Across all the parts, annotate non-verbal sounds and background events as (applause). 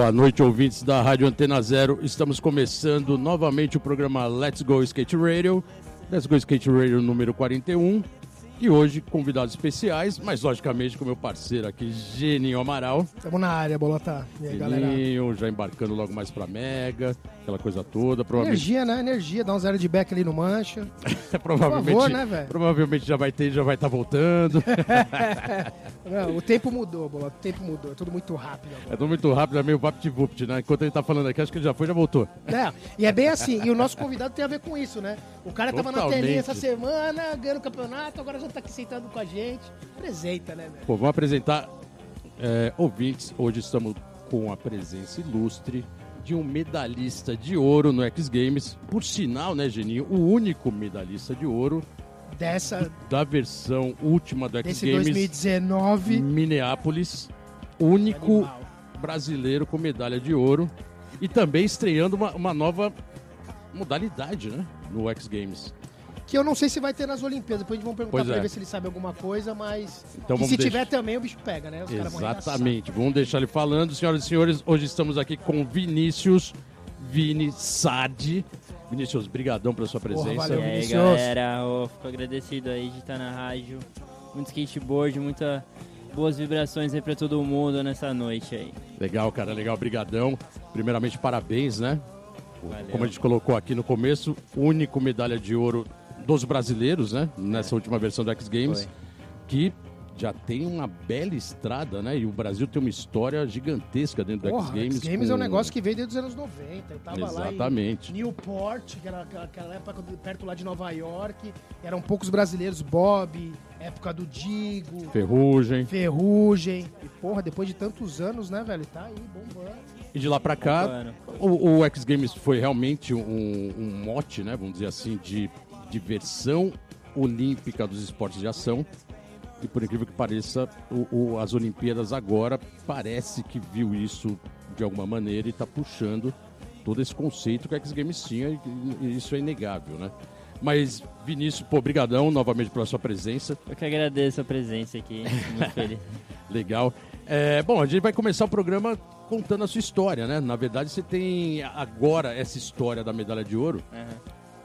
Boa noite, ouvintes da Rádio Antena Zero. Estamos começando novamente o programa Let's Go Skate Radio. Let's Go Skate Radio número 41. E hoje, convidados especiais, mas logicamente com meu parceiro aqui, Geninho Amaral. Estamos na área, Bolota. E aí, galera? Geninho, já embarcando logo mais pra Mega, aquela coisa toda. Provavelmente, Energia, né? Energia, dá um zero de back ali no mancha. (laughs) provavelmente, favor, né, velho? provavelmente já vai ter, já vai estar voltando. (laughs) Não, o tempo mudou, Bolota. O tempo mudou. É tudo muito rápido é agora. tudo muito rápido, é meio vapt-vupt, né? Enquanto ele tá falando aqui, acho que ele já foi, já voltou. É, e é bem assim. E o nosso convidado tem a ver com isso, né? O cara tava na Totalmente. telinha essa semana, ganhando o campeonato, agora já tá aqui sentado com a gente. Apresenta, né, velho? Pô, vamos apresentar é, ouvintes. Hoje estamos com a presença ilustre de um medalhista de ouro no X Games. Por sinal, né, Geninho? O único medalhista de ouro Dessa, da versão última do X Games 2019. Minneapolis. Único Animal. brasileiro com medalha de ouro. E também estreando uma, uma nova modalidade, né? No X Games. Que eu não sei se vai ter nas Olimpíadas. Depois vamos perguntar Pois pra é. ele ver se ele sabe alguma coisa, mas. Então e vamos se deixar- tiver também, o bicho pega, né? Os vão. Exatamente. Vamos deixar ele falando. Senhoras e senhores, hoje estamos aqui com Vinícius Vini Sade. Vinícius, brigadão pela sua presença. valeu, E aí, galera, eu fico agradecido aí de estar na rádio. Muito skateboard, muita boas vibrações aí pra todo mundo nessa noite aí. Legal, cara, legal, brigadão. Primeiramente, parabéns, né? Valeu. Como a gente colocou aqui no começo, único medalha de ouro dos brasileiros, né? Nessa última versão do X Games, Foi. que já tem uma bela estrada, né? E o Brasil tem uma história gigantesca dentro do Porra, X Games. X Games com- é um negócio que veio desde os anos 90. Eu tava lá Exatamente. em Newport, que era aquela- época do- perto lá de Nova York. Eram poucos brasileiros, Bob, época do Digo, Ferrugem. Ferrugem. E porra, depois de tantos anos, né, velho? Tá aí, bombando. E de lá pra cá, O, o X Games foi realmente um, um mote, né? Vamos dizer assim, de diversão olímpica dos esportes de ação. E por incrível que pareça, o- o- as Olimpíadas agora parece que viu isso de alguma maneira e está puxando todo esse conceito que o X Games tinha e, e isso é inegável, né? Mas, Vinícius, pô, brigadão novamente pela sua presença. eu que agradeço a presença aqui. Muito (laughs) feliz. Legal. É, bom, a gente vai começar o programa contando a sua história, né? Na verdade, você tem agora essa história da medalha de ouro, Aham.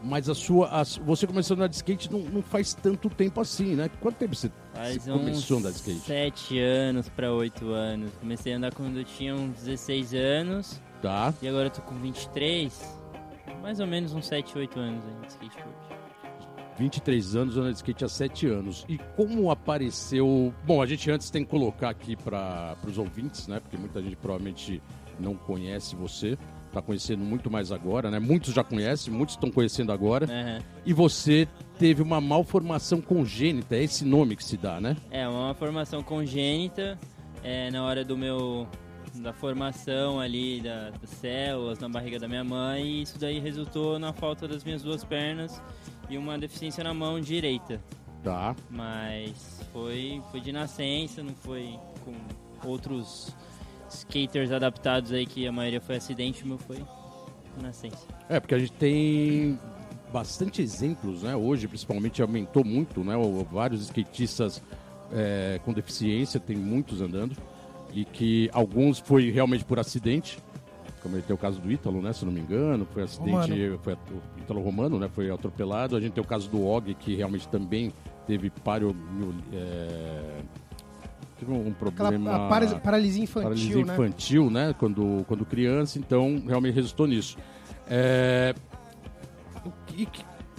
Mas a sua, a você começou a andar de skate não, não faz tanto tempo assim, né? Quanto tempo você, você começou a andar de skate? sete anos pra oito anos. Comecei a andar quando eu tinha uns 16 anos Tá. e agora eu tô com 23. Mais ou menos uns 7, 8 anos aí de skateboard. 23 anos, andando de skate há 7 anos. E como apareceu. Bom, a gente antes tem que colocar aqui para os ouvintes, né? Porque muita gente provavelmente não conhece você. Tá conhecendo muito mais agora, né? Muitos já conhecem, muitos estão conhecendo agora. Aham. E você teve uma malformação congênita, é esse nome que se dá, né? É, uma formação congênita é, na hora do meu da formação ali da- das células na barriga da minha mãe e isso daí resultou na falta das minhas duas pernas e uma deficiência na mão direita. Tá. Mas foi, foi de nascença, não foi com outros skaters adaptados aí que a maioria foi acidente, o meu foi nascença. É, porque a gente tem bastante exemplos, né? Hoje, principalmente, aumentou muito, né? Vários skatistas é, com deficiência, tem muitos andando. E que alguns foi realmente por acidente. Como tem o caso do Ítalo, né? Se não me engano, foi acidente. Romano. Foi Ítalo Romano, né? Foi atropelado. A gente tem o caso do Og, que realmente também teve pario, é, teve um Aquela problema. a para- paralisia infantil, paralisia né? infantil, né? Quando, quando criança, então realmente resultou nisso. É, e,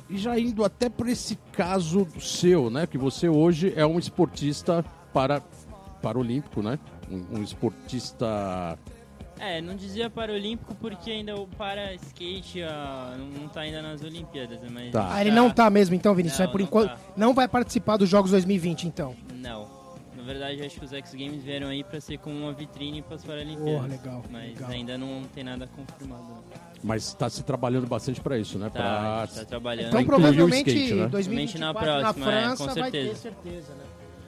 e já indo até por esse caso seu, né? Que você hoje é um esportista para paralímpico, né? Um, um esportista. É, não dizia paralímpico porque ainda o para skate ah, não, não tá ainda nas Olimpíadas, né, mas Tá. Ah, ele não tá mesmo, então, Vinícius. Não, é por não enquanto. tá. Não vai participar dos Jogos 2020, então. Não. Na verdade, acho que os X Games vieram aí pra ser como uma vitrine para as Paralimpíadas. Porra, legal, Mas legal. ainda não tem nada confirmado. não. Mas está se trabalhando bastante para isso, né? Tá, Pra- a gente tá trabalhando. Então, provavelmente, skate, né? 2024 na na, próxima, é, França com vai ter certeza. certeza, né?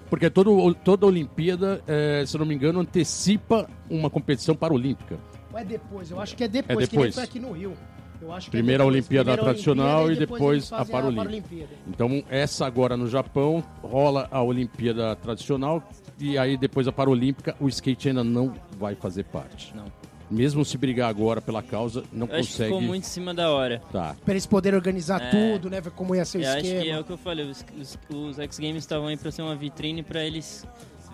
Porque todo, toda Olimpíada, é, se eu não me engano, antecipa uma competição paralímpica. Ou é depois? Eu acho que é depois, É que nem depois. foi aqui no Rio. Eu acho que Primeiro a depois. Olimpíada Primeiro tradicional Olimpíada e depois eles a fazem Paralímpica. Paralimpíada. Então, essa agora no Japão, rola a Olimpíada tradicional e aí depois a Paralímpica, o skate ainda não vai fazer parte. Não. mesmo se brigar agora pela causa, não Eu acho que consegue. ficou muito em cima da hora. Tá. Pra eles poderem organizar É. tudo, né? Ver como ia ser o Eu acho que é esquema. o que eu falei, os, os, os X Games estavam aí pra ser uma vitrine pra eles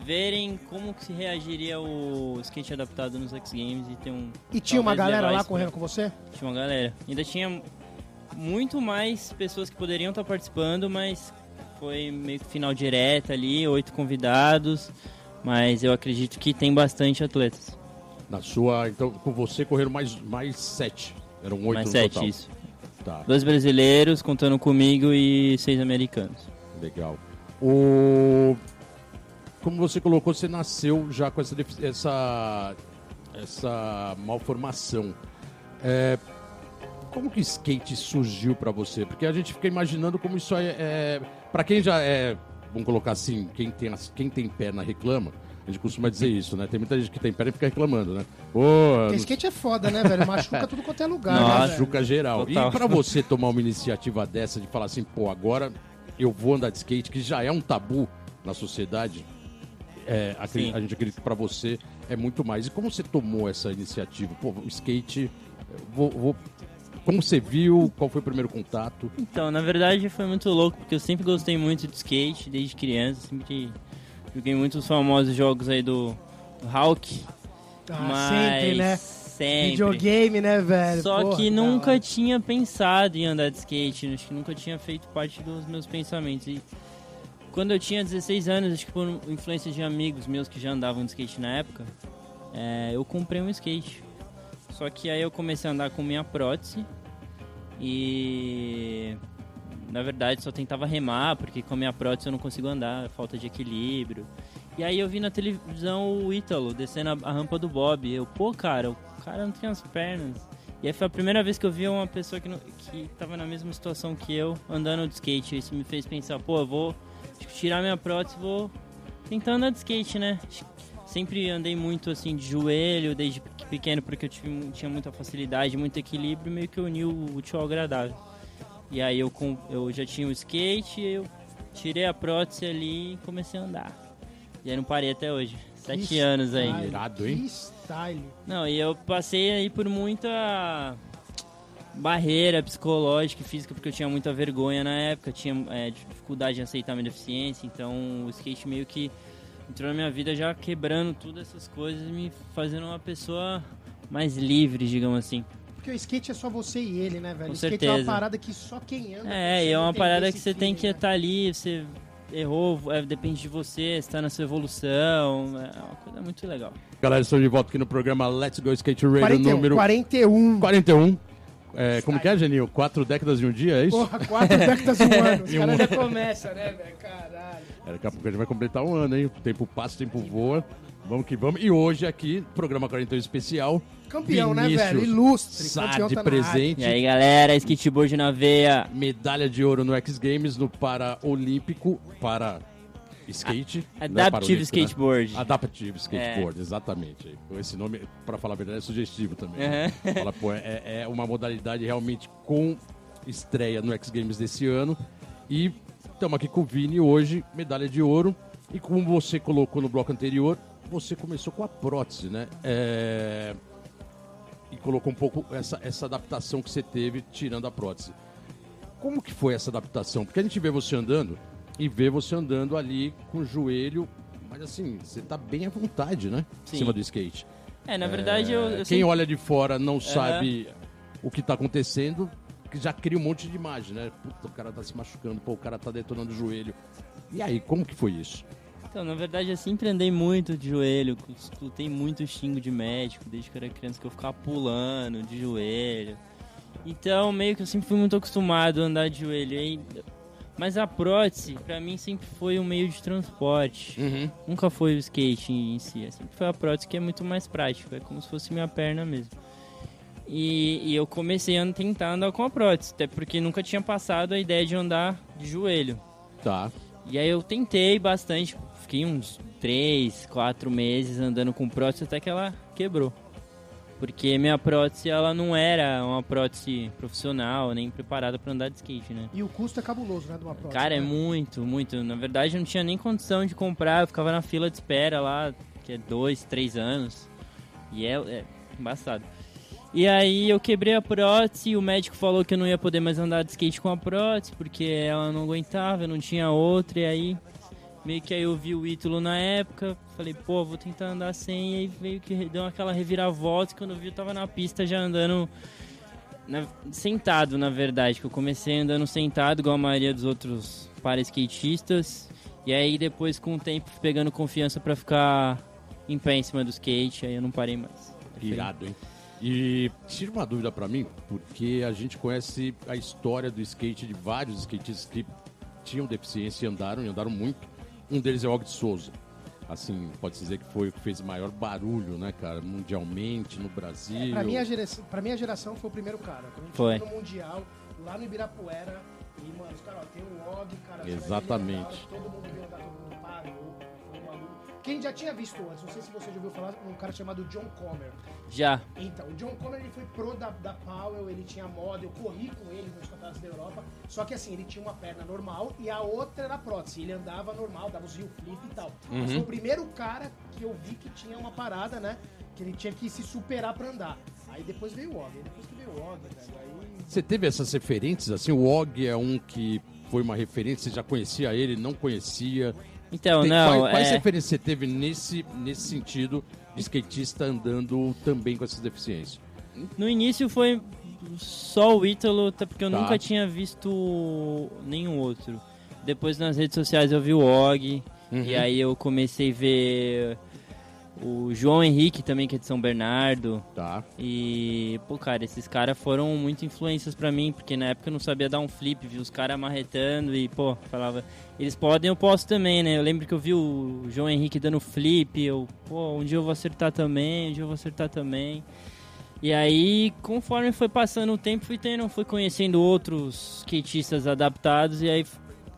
verem como que se reagiria o skate adaptado nos X Games e ter um. E tinha uma galera lá correndo pra- com você? Tinha uma galera. Ainda tinha muito mais pessoas que poderiam estar participando, mas foi meio que final direta ali, oito convidados. Mas eu acredito que tem bastante atletas. Na sua. Então, com você correram mais, mais sete. Eram oito mais no sete, total. isso. Tá, Dois brasileiros contando comigo e seis americanos. legal. O. Como você colocou, você nasceu já com essa, essa, essa malformação. É, como que o skate surgiu pra você? Porque a gente fica imaginando como isso é. é para quem já é. Vamos colocar assim, quem tem, as- quem tem perna reclama. A gente costuma dizer isso, né? Tem muita gente que tem perna e fica reclamando, né? Pô, Porque não skate é foda, né, velho? Machuca tudo quanto é lugar, Nossa. né, velho? machuca geral. Total. E pra você tomar uma iniciativa dessa de falar assim, pô, agora eu vou andar de skate, que já é um tabu na sociedade, é, a gente acredita que pra você é muito mais. E como você tomou essa iniciativa? Pô, o skate, vou, vou- como você viu? Qual foi o primeiro contato? Então, na verdade foi muito louco, porque eu sempre gostei muito de skate, desde criança, sempre joguei muitos famosos jogos aí do, do Hulk. Ah, mas sempre, né? Sempre. Videogame, né, velho? Só Porra, que nunca hora. tinha pensado em andar de skate, acho que nunca tinha feito parte dos meus pensamentos. E quando eu tinha 16 anos, acho que por influência de amigos meus que já andavam de skate na época, é, eu comprei um skate. Só que aí eu comecei a andar com minha prótese e na verdade só tentava remar, porque com a minha prótese eu não consigo andar, falta de equilíbrio. E aí eu vi na televisão o Ítalo descendo a, rampa do Bob. Eu, pô, cara, o cara não tem as pernas. E aí foi a primeira vez que eu vi uma pessoa que, não, que tava na mesma situação que eu, andando de skate. Isso me fez pensar, pô, eu vou tipo, tirar minha prótese e vou tentar andar de skate, né? Sempre andei muito assim de joelho, desde pe- pequeno, porque eu tive, tinha muita facilidade, muito equilíbrio, meio que eu uni o útil ao agradável. E aí eu, com- eu já tinha o skate, eu tirei a prótese ali e comecei a andar. E aí não parei até hoje. Sete Que anos Irado, hein? Que style. Não, e eu passei aí por muita barreira psicológica e física, porque eu tinha muita vergonha na época, tinha é, dificuldade em aceitar minha deficiência, então o skate meio que entrou na minha vida já quebrando todas essas coisas e me fazendo uma pessoa mais livre, digamos assim. Porque o skate é só você e ele, né, velho? Com o skate é uma certeza. parada que só quem anda. É, e é uma parada que você tem que né? estar ali, você errou, é, depende de você, está na sua evolução, é uma coisa muito legal. Galera, estamos de volta aqui no programa Let's Go Skate Radio 41, número 41. 41. É, como que é, Geninho? Quatro décadas em um dia, é isso? Porra, quatro décadas um ano. Os (laughs) E um caras já começam, né, velho? Caralho. É, daqui a pouco a gente vai completar um ano, hein? O tempo passa, o tempo voa. Vamos que vamos. E hoje aqui, programa 41 especial. Campeão, né, Vinícius velho? Ilustre. Sá de tá presente. E aí, galera, skateboard na veia. Medalha de ouro no X Games, no Paraolímpico para skate. né? Adaptive né? Skateboard. Adaptive Skateboard, exatamente. Esse nome, para falar a verdade, é sugestivo também. né? Fala, pô, é, é uma modalidade realmente com estreia no X Games desse ano. E estamos aqui com o Vini hoje, medalha de ouro. E como você colocou no bloco anterior, você começou com a prótese, né? É, E colocou um pouco essa, essa adaptação que você teve tirando a prótese. Como que foi essa adaptação? Porque a gente vê você andando e vê você andando ali com o joelho, mas assim, você tá bem à vontade, né? Em Sim. cima do skate. É, na verdade, eu, eu Quem sempre- olha de fora não sabe o que tá acontecendo, que já cria um monte de imagem, né? Puta, o cara tá se machucando, pô, o cara tá detonando o joelho. E aí, como que foi isso? Então, na verdade, eu sempre andei muito de joelho, escutei muito xingo de médico, desde que eu era criança, que eu ficava pulando de joelho. Então, meio que eu sempre fui muito acostumado a andar de joelho. aí- Mas a prótese, pra mim, sempre foi um meio de transporte. Nunca foi o skate em si, é sempre foi a prótese que é muito mais prática, é como se fosse minha perna mesmo. E, e eu comecei a tentar andar com a prótese, até porque nunca tinha passado a ideia de andar de joelho. Tá. E aí eu tentei bastante, fiquei uns 3, 4 meses andando com prótese até que ela quebrou. Porque minha prótese ela não era uma prótese profissional, nem preparada para andar de skate, né? E o custo é cabuloso, né, de uma prótese. Cara, é né? muito, muito. Na verdade eu não tinha nem condição de comprar, eu ficava na fila de espera lá, que é dois, três anos. E é, é embaçado. E aí eu quebrei a prótese, o médico falou que eu não ia poder mais andar de skate com a prótese, porque ela não aguentava, eu não tinha outra, e aí meio que aí eu vi o Ítalo na época, falei, pô, vou tentar andar sem, e aí veio que deu aquela reviravolta, e quando eu vi eu tava na pista já andando na- sentado, na verdade, que eu comecei andando sentado, igual a maioria dos outros para skatistas, e aí depois com o tempo pegando confiança pra ficar em pé em cima do skate, aí eu não parei mais. Irado, hein? E tira uma dúvida pra mim, porque a gente conhece a história do skate de vários skatistas que tinham deficiência e andaram, e andaram muito. Um deles é o Og de Souza. Assim, pode dizer que foi o que fez maior barulho, né, cara? Mundialmente, no Brasil. Pra minha, geração, pra minha geração foi o primeiro cara. Quando a gente Foi. foi no Mundial, lá no Ibirapuera, e, mano, os caras, ó, tem o Og, cara. Exatamente. Ele, todo mundo viu andar, todo mundo parou. Quem já tinha visto antes, não sei se você já ouviu falar, um cara chamado John Comer. Já. Então, o John Comer ele foi pro da, da Powell, ele tinha moda, eu corri com ele nos campeonatos da Europa, só que assim, ele tinha uma perna normal e a outra era prótese, ele andava normal, dava os heel flip e tal. Mas foi o primeiro cara que eu vi que tinha uma parada, né, que ele tinha que se superar pra andar. Aí depois veio o Og, depois que veio o Og, velho, aí... Você teve essas referências? Assim, o Og é um que foi uma referência, você já conhecia ele, não conhecia. Então, Tem- não, quais, quais é... referências você teve nesse, nesse sentido de skatista andando também com essas deficiências? No início foi só o Ítalo, porque eu Tá. nunca tinha visto nenhum outro. Depois nas redes sociais eu vi o Og, Uhum. e aí eu comecei a ver o João Henrique também, que é de São Bernardo. Tá. E, pô, cara, esses caras foram muito influências pra mim, porque na época eu não sabia dar um flip, vi os caras amarretando e, pô, falava, eles podem, eu posso também, né? Eu lembro que eu vi o João Henrique dando flip, eu, pô, um dia eu vou acertar também, um dia eu vou acertar também. E aí, conforme foi passando o tempo, fui tendo, fui conhecendo outros skatistas adaptados e aí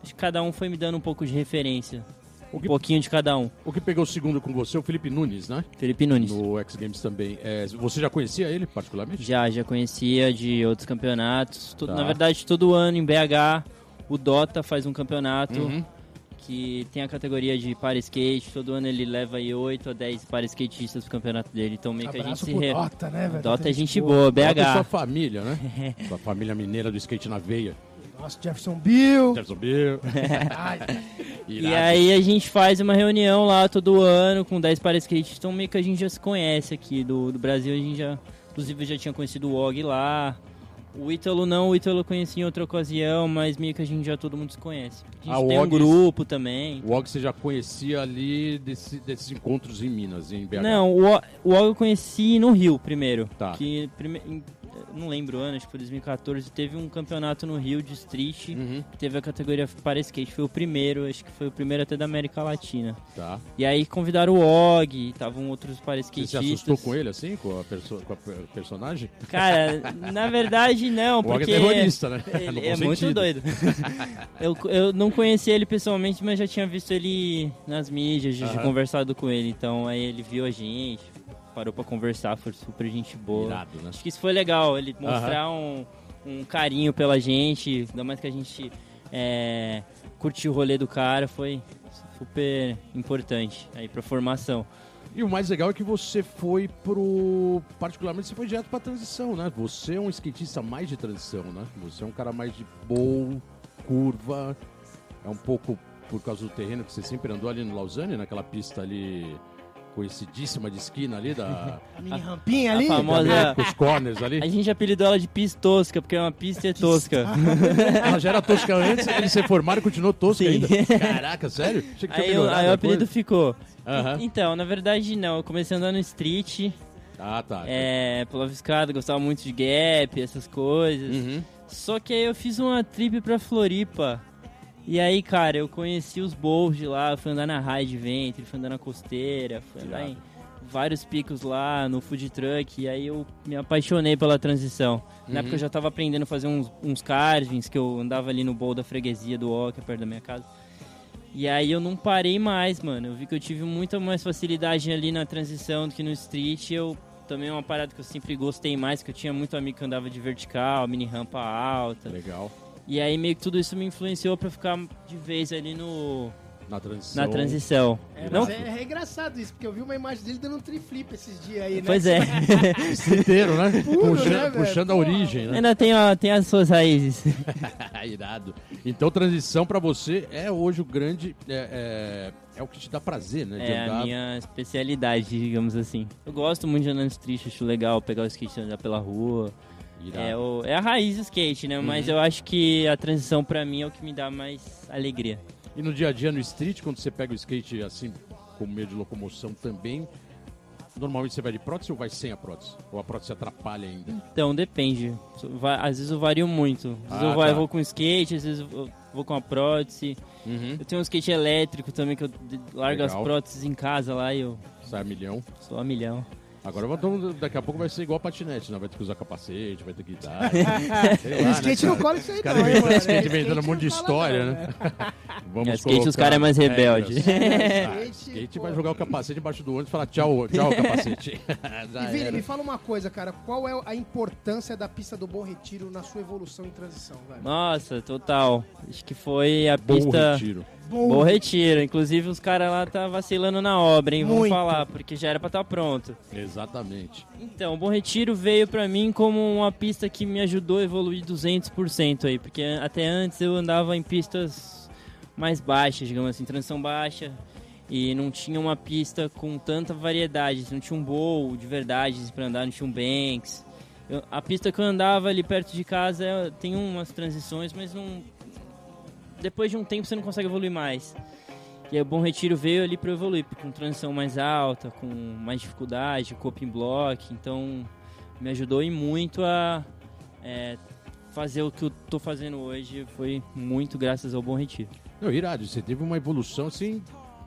acho que cada um foi me dando um pouco de referência. O Um que, pouquinho de cada um. o que pegou o segundo com você é o Felipe Nunes, né? Felipe Nunes. No X Games também. É, você já conhecia ele, particularmente? Já, já conhecia de outros campeonatos. To- Tá. Na verdade, todo ano em BH, o Dota faz um campeonato Uhum. que tem a categoria de para skate. Todo ano ele leva aí 8 a 10 para skatistas pro campeonato dele. Então meio que a gente se re... Dota, né, velho? Dota é gente boa, Fala da sua BH. família, né? (laughs) sua família mineira do skate na veia. Nossa, Jefferson Bill. Jefferson Bill. (laughs) Ai, (laughs) E aí a gente faz uma reunião lá todo ano com 10 para skate. Então meio que a gente já se conhece aqui do, do Brasil. A gente já, inclusive eu já tinha conhecido o Og lá. O Ítalo não, o Ítalo eu conheci em outra ocasião, mas meio que a gente já todo mundo se conhece. A gente Ah, o tem um grupo também. O Og você já conhecia ali desse- desses encontros em Minas, em BH. Não, o, O- Og eu conheci no Rio primeiro. Tá. Que prime... em- não lembro o ano, acho que foi 2014, teve um campeonato no Rio de street, Uhum, que teve a categoria para skate, foi o primeiro, acho que foi o primeiro até da América Latina. tá. E aí convidaram o Og, estavam outros para Você se skatistas. assustou com ele, assim, com a, perso com a per- personagem? Cara, na verdade não, O Og é porque terrorista, né? (laughs) Ele (laughs) é muito sentido. doido. (laughs) eu, eu não conheci ele pessoalmente, mas já tinha visto ele nas mídias, Aham. conversado com ele. Então aí ele viu a gente, parou pra conversar, foi super gente boa. Irado, né? Acho que isso foi legal, ele mostrar um, um carinho pela gente, ainda mais que a gente é, curtiu o rolê do cara, foi super importante aí pra formação. E o mais legal é que você foi pro. Particularmente, você foi direto pra transição, né? Você é um skatista mais de transição, né? Você é um cara mais de bowl, curva. É um pouco por causa do terreno que você sempre andou ali no Lausanne, naquela pista ali conhecidíssima de esquina ali da. (laughs) a mini rampinha ali. A famosa- os corners ali. A gente apelidou ela de pista tosca, porque é uma pista é tosca. (laughs) Ela já era tosca antes, eles se formaram e continuou tosca Sim. ainda. (laughs) Caraca, sério? Achei que tinha Aí, o- melhorado aí o a apelido coisa. ficou. Então, na verdade não, eu comecei andando no street, Ah, tá. é, pulava escada, gostava muito de gap, essas coisas. Uhum. Só que aí eu fiz uma trip pra Floripa. E aí, cara, eu conheci os bowls de lá, fui andar na raia de ventre, fui andar na costeira, fui andar em vários picos lá no food truck. E aí eu me apaixonei pela transição. Na Uhum. época eu já tava aprendendo a fazer uns, uns carvings, que eu andava ali no bowl da freguesia do O, que é perto da minha casa. E aí eu não parei mais, mano. Eu vi que eu tive muita mais facilidade ali na transição do que no street. Eu também é uma parada que eu sempre gostei mais, que eu tinha muito amigo que andava de vertical, mini rampa alta. Legal. E aí meio que tudo isso me influenciou pra ficar de vez ali no Na transição. na transição. É, Não, mas é, é engraçado isso, porque eu vi uma imagem dele dando um triflip esses dias aí, né? pois é. (laughs) inteiro, né? Puro, puxando né, puxando a origem, né? Ainda tem, ó, tem as suas raízes. (laughs) Irado. Então, transição pra você é hoje o grande. É, é, é o que te dá prazer, né? De É andar. a minha especialidade, digamos assim. Eu gosto muito de andar no street, acho legal pegar o skate e andar pela rua. É, o- é a raiz do skate, né? Mas eu acho que a transição pra mim é o que me dá mais alegria. E no dia a dia no street, quando você pega o skate assim, com meio de locomoção também, normalmente você vai de prótese ou vai sem a prótese? Ou a prótese atrapalha ainda? Então, depende. Às vezes eu vario muito. Às vezes Ah, eu, vou, tá. vou com skate, às vezes eu vou com a prótese. Uhum. Eu tenho um skate elétrico também, que eu largo Legal. as próteses em casa lá e eu Sai a milhão. sou a milhão. Agora daqui a pouco vai ser igual patinete, né? Vai ter que usar capacete, vai ter que dar. (laughs) Lá, O né, skate cara? não cola isso aí, Os caras não, mano? skate inventando um monte de história, não, né? (laughs) Vamos (laughs) É, skate, os caras é mais rebelde. regras. Ah, Skate, pô. vai jogar o capacete embaixo do ônibus e falar tchau, tchau, capacete. E Vini, me fala uma coisa, cara. Qual é a importância da pista do Bom Retiro na sua evolução e transição, velho? Nossa, total. Acho que foi a Bom pista. retiro. Bom retiro. Inclusive os caras lá tá vacilando na obra, hein? Vamos Muito. falar, porque já era pra estar pronto. Exatamente. Então, o Bom Retiro veio pra mim como uma pista que me ajudou a evoluir 200% aí, porque até antes eu andava em pistas mais baixas, digamos assim, transição baixa, e não tinha uma pista com tanta variedade, não tinha um bowl de verdade pra andar, não tinha um banks. Eu- a pista que eu andava ali perto de casa é- tem umas transições, mas não depois de um tempo você não consegue evoluir mais. E aí o Bom Retiro veio ali para evoluir, com transição mais alta, com mais dificuldade, coping block, então me ajudou e muito a é, fazer o que eu tô fazendo hoje, foi muito graças ao Bom Retiro. Não, irado, você teve uma evolução assim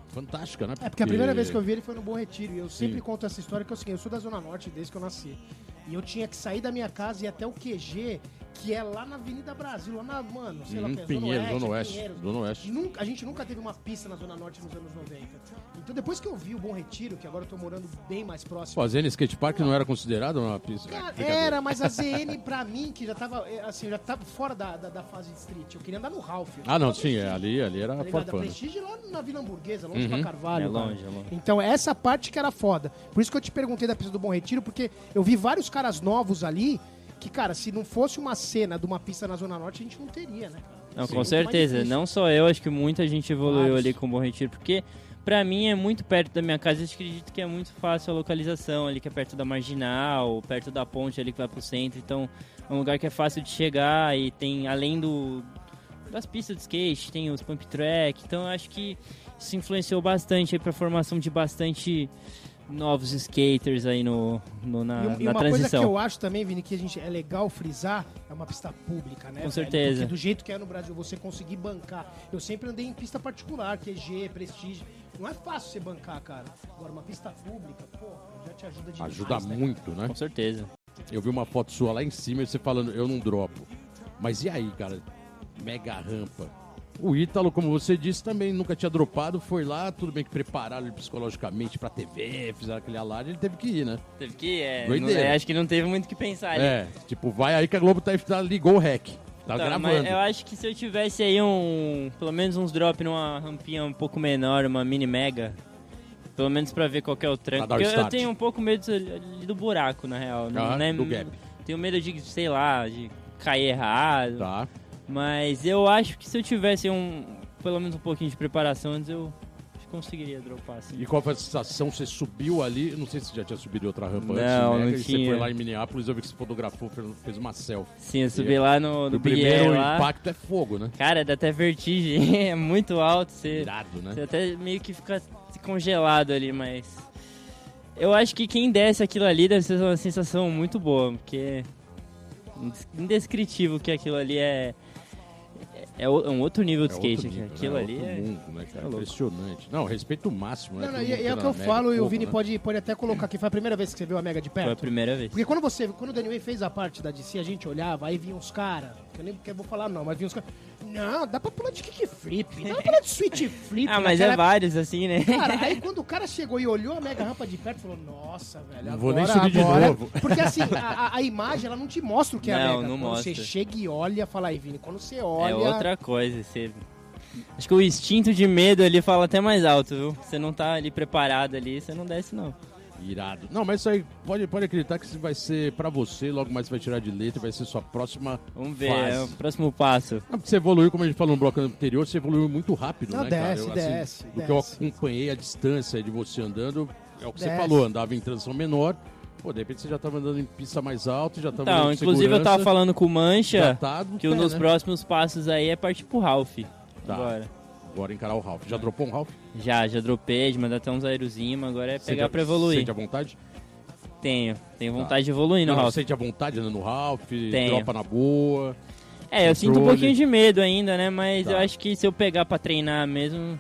fantástica, né? É, porque a primeira vez que eu vi ele foi no Bom Retiro. E eu sempre Sim. conto essa história que é o seguinte, eu sou da Zona Norte desde que eu nasci. E eu tinha que sair da minha casa e ir até o QG, que é lá na Avenida Brasil, lá na, mano, sei lá o Hum, que é, Pinheiro, Zona Oeste. Pinheiros. Zona Oeste. Nunca, a gente nunca teve uma pista na Zona Norte nos anos 90. Então depois que eu vi o Bom Retiro, que agora eu tô morando bem mais próximo. Fazendo skate park não era considerado uma pista? Cara, Brincadeira. era, mas a (laughs) ZN pra mim, que já tava, é, assim, já tava fora da, da, da fase de street. Eu queria andar no Ralph. Ah, não, sim, é, ali, ali era Tá ligado? A forfana. Prestige lá na Vila Hamburguesa, longe Uhum. pra Carvalho. É cara. longe, é longe. Então, essa parte que era foda. Por isso que eu te perguntei da pista do Bom Retiro, porque eu vi vários caras novos ali que, cara, se não fosse uma cena de uma pista na Zona Norte, a gente não teria, né? Não, Sim. com certeza. Não só eu, acho que muita gente evoluiu Vários. ali com o Bom Retiro, porque pra mim é muito perto da minha casa. Eu acredito que é muito fácil a localização ali, que é perto da Marginal, perto da ponte ali que vai pro centro. Então é um lugar que é fácil de chegar e tem, além do das pistas de skate, tem os pump track. Então eu acho que isso influenciou bastante aí pra formação de bastante novos skaters aí no, no- na, e, um- e na uma coisa que transição. eu acho também, Vini, que a gente, é legal frisar, é uma pista pública, né? Com velho? certeza. Porque do jeito que é no Brasil, você conseguir bancar. Eu sempre andei em pista particular, QG, Prestige. Não é fácil você bancar, cara. Agora, uma pista pública, pô, já te ajuda demais. Ajuda né, cara? muito, né? Com certeza. Eu vi uma foto sua lá em cima e você falando, eu não dropo. Mas e aí, cara? Mega rampa. O Ítalo, como você disse, também nunca tinha dropado, foi lá, tudo bem que prepararam ele psicologicamente pra TV, fizeram aquele alarde, ele teve que ir, né? Teve que, é, Doideira. não- é, acho que não teve muito o que pensar ali. É, tipo, vai aí que a Globo tá, tá ligou o rec. Tá, Tá, gravando. eu acho que se eu tivesse aí um. Pelo menos uns drop numa rampinha um pouco menor, uma mini mega. Pelo menos pra ver qual é o tranco. Pra dar o Porque eu, eu start. tenho um pouco medo do, buraco, na real. não, Ah, né? do gap. Tenho medo de, sei lá, de cair errado. Tá. Mas eu acho que se eu tivesse um. Pelo menos um pouquinho de preparação antes, eu conseguiria dropar assim. E qual foi a sensação? Você subiu ali, não sei se você já tinha subido em outra rampa antes, Não, Mega, não e você tinha. foi lá em Minneapolis, eu vi que você fotografou, fez, uma selfie. Sim, eu subi lá no, no o primeiro lá. impacto é fogo, né? Cara, dá até vertigem. (laughs) é muito alto. Você, Irado, né? Você até meio que fica congelado ali, mas. Eu acho que quem desce aquilo ali deve ser uma sensação muito boa, porque. é Indescritível que aquilo ali é. É o- é um outro nível de É skate. nível, aquilo né? ali outro é. mundo, né, é. Impressionante. Não, respeito máximo, né? Não, não, e, e é o que eu Mega, falo, e o Vini né? pode, pode até colocar aqui. Foi a primeira vez que você viu a Mega de Foi a perto? primeira vez. Porque quando você, quando o Danny Way fez a parte da DC, a gente olhava, aí vinham os caras, que eu nem que eu vou falar não, mas vinham os caras, não, dá pra pular de kickflip, dá pra pular de switch flip. Ah, mas é vários assim, né? Cara, aí (laughs) quando o cara chegou e olhou a mega rampa de perto, falou, nossa, velho, Não agora, vou nem subir de agora... novo. Porque assim, a, a- imagem, ela não te mostra o que é a Não, mega. não quando mostra. você chega e olha, fala aí, Vini, quando você olha... É outra coisa. Você... Acho que o instinto de medo ali fala até mais alto, viu? Você não tá ali preparado ali, você não desce não. Irado. Não, mas isso aí pode, pode acreditar que isso vai ser pra você, logo mais você vai tirar de letra, vai ser sua próxima Vamos ver, fase. é o próximo passo. Não, porque Você evoluiu, como a gente falou no bloco anterior, você evoluiu muito rápido, Não, né, desce, cara? Eu, desce, Do que eu desce. acompanhei a distância de você andando, é o que você Desce. falou, andava em transição menor, pô, de repente você já tava andando em pista mais alta, já tava Então, inclusive eu tava falando com o Mancha tá que um pé, dos né? próximos passos aí é partir pro Ralph. Tá. Agora. Agora encarar o Ralph. Já dropou um Ralph? Já, já dropei, de mandar até uns aerozinhos, agora é pegar Sente- pra evoluir. Sente a vontade? Tenho, tenho vontade de evoluir no Não, Ralph. Sente a vontade andando no Ralph, Tenho. dropa na boa. É, eu sinto um pouquinho de medo ainda, né? Mas Tá. eu acho que se eu pegar pra treinar mesmo,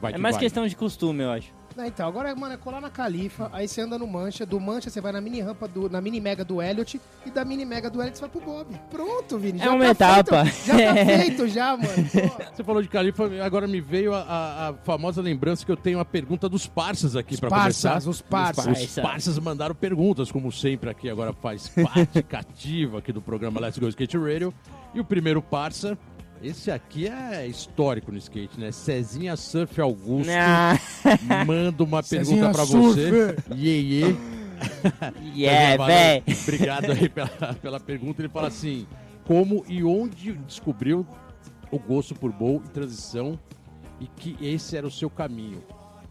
Vai é mais vai. questão de costume, eu acho. Não, então, agora, mano, é colar na Califa, aí você anda no Mancha, do Mancha você vai na mini rampa, do, na mini mega do Elliot, e da mini mega do Elliot você vai pro Bob. Pronto, Vini. É já uma tá etapa. Feito, já tá (laughs) feito, já, mano. Pô. Você falou de Califa, agora me veio a, a- a famosa lembrança que eu tenho uma pergunta dos parças aqui Os pra parças, começar. os parças. parças. Os parças mandaram perguntas, como sempre aqui agora faz parte (laughs) cativa aqui do programa Let's Go Skate Radio. E o primeiro parça, esse aqui é histórico no skate, né? Cezinha Surf Augusto (laughs) Ah, manda uma pergunta pra Surf. você. Iê, iê. (laughs) yeah, véi. Obrigado aí pela, pela pergunta. Ele fala assim: como e onde descobriu o gosto por bowl e transição e que esse era o seu caminho?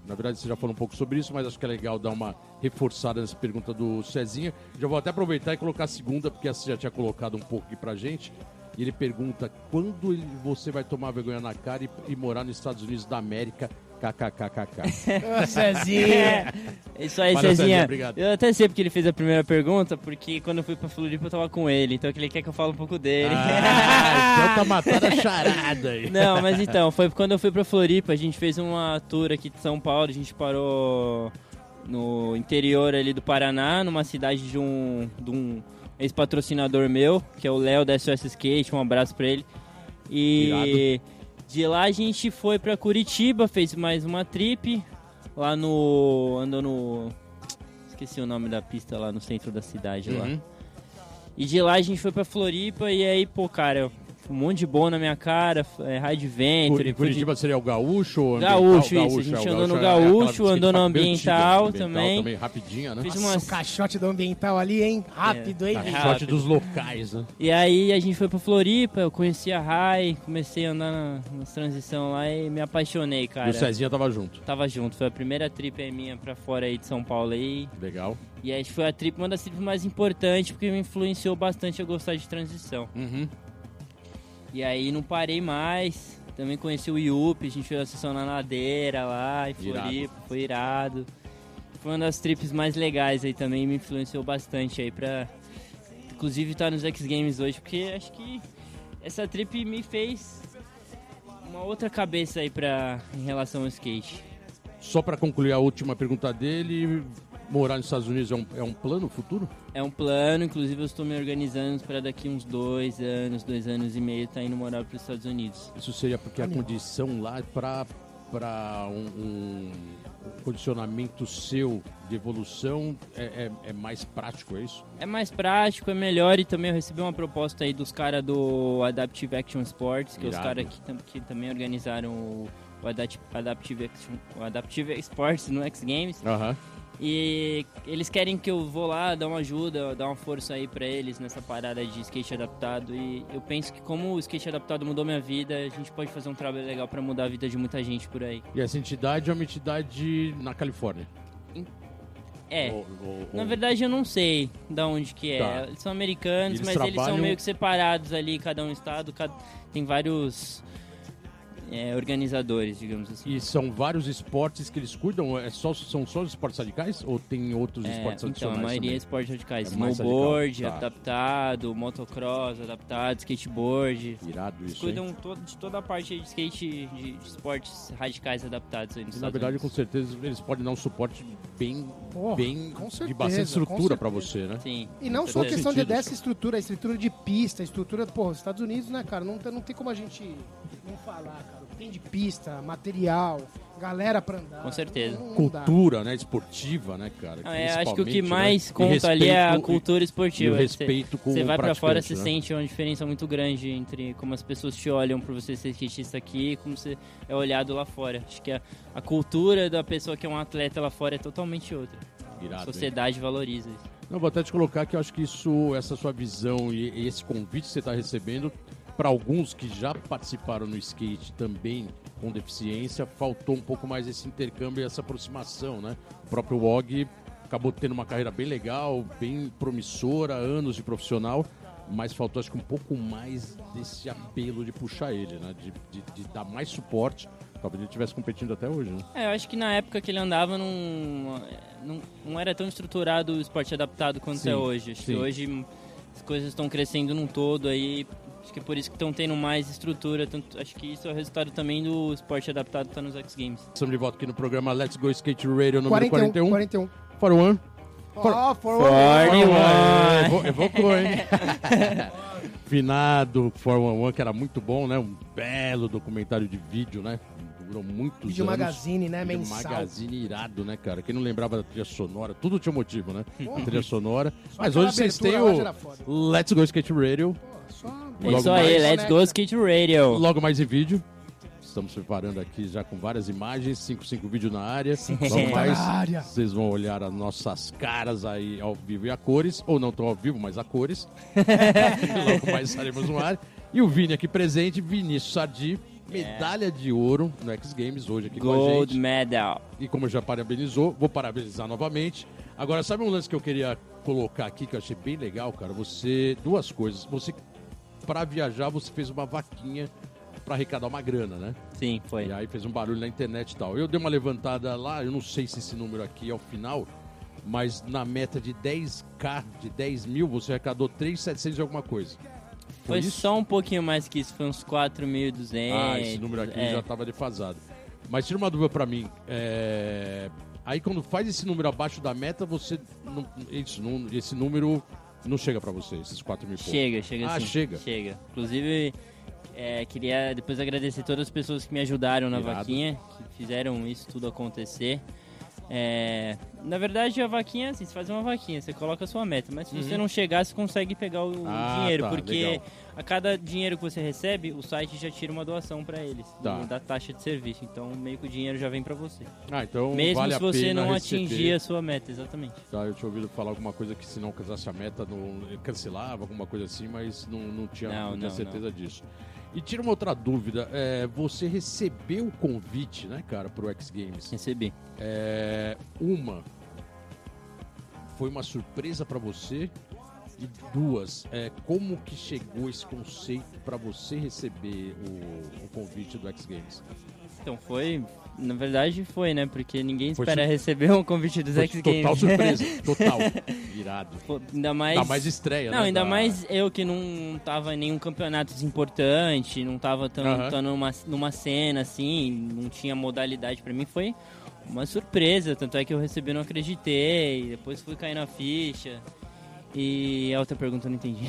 Na verdade, você já falou um pouco sobre isso, mas acho que é legal dar uma reforçada nessa pergunta do Cezinha. Já vou até aproveitar e colocar a segunda, porque essa você já tinha colocado um pouco aqui pra gente. E ele pergunta quando ele- você vai tomar vergonha na cara e, e morar nos Estados Unidos da América. KKKKK. Cezinha. É, isso aí, Valeu, Cezinha, Cezinha. Eu até sei porque ele fez a primeira pergunta, porque quando eu fui pra Floripa eu tava com ele, então que ele quer que eu fale um pouco dele. Ah, (laughs) então tá matando a charada aí. Não, mas então, foi quando eu fui pra Floripa, a gente fez uma tour aqui de São Paulo, a gente parou no interior ali do Paraná, numa cidade de um, de um ex-patrocinador meu, que é o Léo da SOS Skate, um abraço pra ele. E de lá a gente foi pra Curitiba, fez mais uma trip, lá no... andou no... esqueci o nome da pista lá no centro da cidade lá. Uhum. E de lá a gente foi pra Floripa e aí, pô, cara, um monte de bom na minha cara, é, High Adventure. Cur- Curitiba seria o gaúcho ou Gaúcho, ambiental? isso, a gente é, o andou no é gaúcho, skate andou no ambiental ambiental também. também, rapidinha, né? Fiz Nossa, o caixote do ambiental ali, hein? Rápido, hein, É? Sorte rápido. dos locais, né? E aí a gente foi pra Floripa, eu conheci a Rai, comecei a andar na, nas transição lá e me apaixonei, E cara. o Cezinha tava junto. Tava junto, foi a primeira trip aí minha pra fora aí de São Paulo aí. Legal. E aí foi a trip, uma das trips mais importantes, porque me influenciou bastante a gostar de transição. Uhum. E aí não parei mais. Também conheci o Yup, a gente fez a sessão na ladeira lá, em Irado. Floripa, foi irado. Foi uma das trips mais legais aí também, me influenciou bastante aí pra. Inclusive estar nos X Games hoje, porque acho que essa trip me fez uma outra cabeça aí pra, em relação ao skate. Só pra concluir a última pergunta dele, morar nos Estados Unidos é um, é um plano futuro? É um plano, inclusive eu estou me organizando para daqui uns dois anos, dois anos e meio, estar indo morar para os Estados Unidos. Isso seria porque a condição lá pra, pra um, um condicionamento seu de evolução é, é- é mais prático, é isso? É mais prático, é melhor e também eu recebi uma proposta aí dos caras do Adaptive Action Sports, que é os caras que, que também organizaram o, o Adapt- Adaptive, Action, o Adaptive Sports no X Games. Aham. E eles querem que eu vou lá dar uma ajuda, dar uma força aí pra eles nessa parada de skate adaptado. E eu penso que como o skate adaptado mudou minha vida, a gente pode fazer um trabalho legal pra mudar a vida de muita gente por aí. E essa entidade é uma entidade na Califórnia? É. Ou- ou- Na verdade, eu não sei da onde que é. Tá. Eles são americanos, Eles mas eles são trabalham- meio que separados ali, cada um estado, cada... tem vários é, organizadores, digamos assim. E são vários esportes que eles cuidam? É só, são só os esportes radicais? Ou tem outros É, esportes então, a adicionais maioria é também? esportes radicais. É Snowboard, radical, tá. adaptado, motocross, adaptado, skateboard. Irado Eles isso, cuidam to- de toda a parte de skate, de, de esportes radicais adaptados aí nos E, na verdade, com Unidos. certeza, eles podem dar um suporte bem, Porra, bem com de certeza, bastante com estrutura pra certeza. você, né? Sim. E não com só a certeza. questão de, dessa estrutura, a estrutura de pista, a estrutura, pô, os Estados Unidos, né, cara, não, tem- não tem como a gente não falar, cara. Tem de pista, material, galera pra andar. Com certeza. Não- não Cultura, né? Esportiva, né, cara? Não, é, acho que o que Principalmente, mais né? conta E ali é a respeito- cultura E esportiva. o Você- respeito com Você vai pra fora, você né? sente uma diferença muito grande entre como as pessoas te olham por você ser skatista aqui e como você é olhado lá fora. Acho que a, a cultura da pessoa que é um atleta lá fora é totalmente outra. Irado, a hein? sociedade valoriza isso. Não, vou até te colocar que eu acho que isso, essa sua visão e, e esse convite que você está recebendo, para alguns que já participaram no skate também com deficiência, faltou um pouco mais esse intercâmbio e essa aproximação, né? O próprio Og acabou tendo uma carreira bem legal, bem promissora, anos de profissional, mas faltou acho que um pouco mais desse apelo de puxar ele, né? De, de- de dar mais suporte. Talvez ele estivesse competindo até hoje, né? É, eu acho que na época que ele andava não, não, não era tão estruturado o esporte adaptado quanto Sim, é hoje. Acho sim. que hoje as coisas estão crescendo num todo aí. Acho que é por isso que estão tendo mais estrutura. Tanto, acho que isso é o resultado também do esporte adaptado que tá nos X Games. Estamos de volta aqui no programa Let's Go Skate Radio número 41. 41. 41. For one. Ó, for Forty one. É, evo- Evocou, hein? (laughs) Finado 411, que era muito bom, né? Um belo documentário de vídeo, né? Durou muitos Vídeo anos. Magazine, né? Vídeo Mensal. Magazine irado, né, cara? Quem não lembrava da trilha sonora, tudo tinha motivo, né? trilha sonora. Mas aquela hoje vocês têm o. Let's Go Skate Radio, só É Logo isso aí, let's go skate radio. logo mais em vídeo. Estamos preparando aqui já com várias imagens, 55 vídeo na área. Logo Tá mais área. vocês vão olhar as nossas caras aí ao vivo e a cores, ou não tão ao vivo, mas a cores. (laughs) Logo mais estaremos no ar. E o Vini aqui presente, Vinícius Sardi, medalha de ouro no X Games hoje aqui com a Gold gente. medal. E como já parabenizou, vou parabenizar novamente. Agora, sabe um lance que eu queria colocar aqui que eu achei bem legal, cara? Você. Duas coisas. Você, pra viajar, você fez uma vaquinha pra arrecadar uma grana, né? Sim, foi. E aí fez um barulho na internet e tal. Eu dei uma levantada lá, eu não sei se esse número aqui é o final, mas na meta de 10k, de 10 mil, você arrecadou 3,700 e alguma coisa. Foi isso? só um pouquinho mais que isso, foi uns 4.200. Ah, esse número aqui é. já estava defasado. Mas tira uma dúvida pra mim. é, Aí quando faz esse número abaixo da meta, você. Isso, não... esse número não chega pra você, esses 4 mil pouco. Chega, chega Ah, sim. chega. Chega. Inclusive, é, queria depois agradecer todas as pessoas que me ajudaram na Irado. vaquinha, que fizeram isso tudo acontecer. É, na verdade, a vaquinha, assim, você faz uma vaquinha, você coloca a sua meta, mas se você não chegar, você consegue pegar o Uhum. Ah, dinheiro, tá, porque legal. a cada dinheiro que você recebe, o site já tira uma doação pra eles, Tá. da taxa de serviço. Então, meio que o dinheiro já vem pra você. Ah, então Mesmo vale se você não receber. atingir a sua meta, exatamente. Tá, eu tinha ouvido falar alguma coisa que se não casasse a meta, não cancelava, alguma coisa assim, mas não, não tinha, Não, não tinha não, certeza disso. E tira uma outra dúvida, é, você recebeu o convite, né, cara, pro X Games. Recebi. É, uma, foi uma surpresa pra você? E duas, é, como que chegou esse conceito pra você receber o, o convite do X Games? Então foi, na verdade foi, né? Porque ninguém Foi espera receber um convite dos Foi X Games. total surpresa, total. (laughs) Irado. Pô, ainda mais. Dá mais estreia, Não, né? ainda da- mais eu que não tava em nenhum campeonato importante, não tava tão, Aham. tão numa, numa cena assim, não tinha modalidade pra mim, foi uma surpresa. Tanto é que eu recebi, não acreditei, depois fui cair na ficha. E a outra pergunta eu não entendi.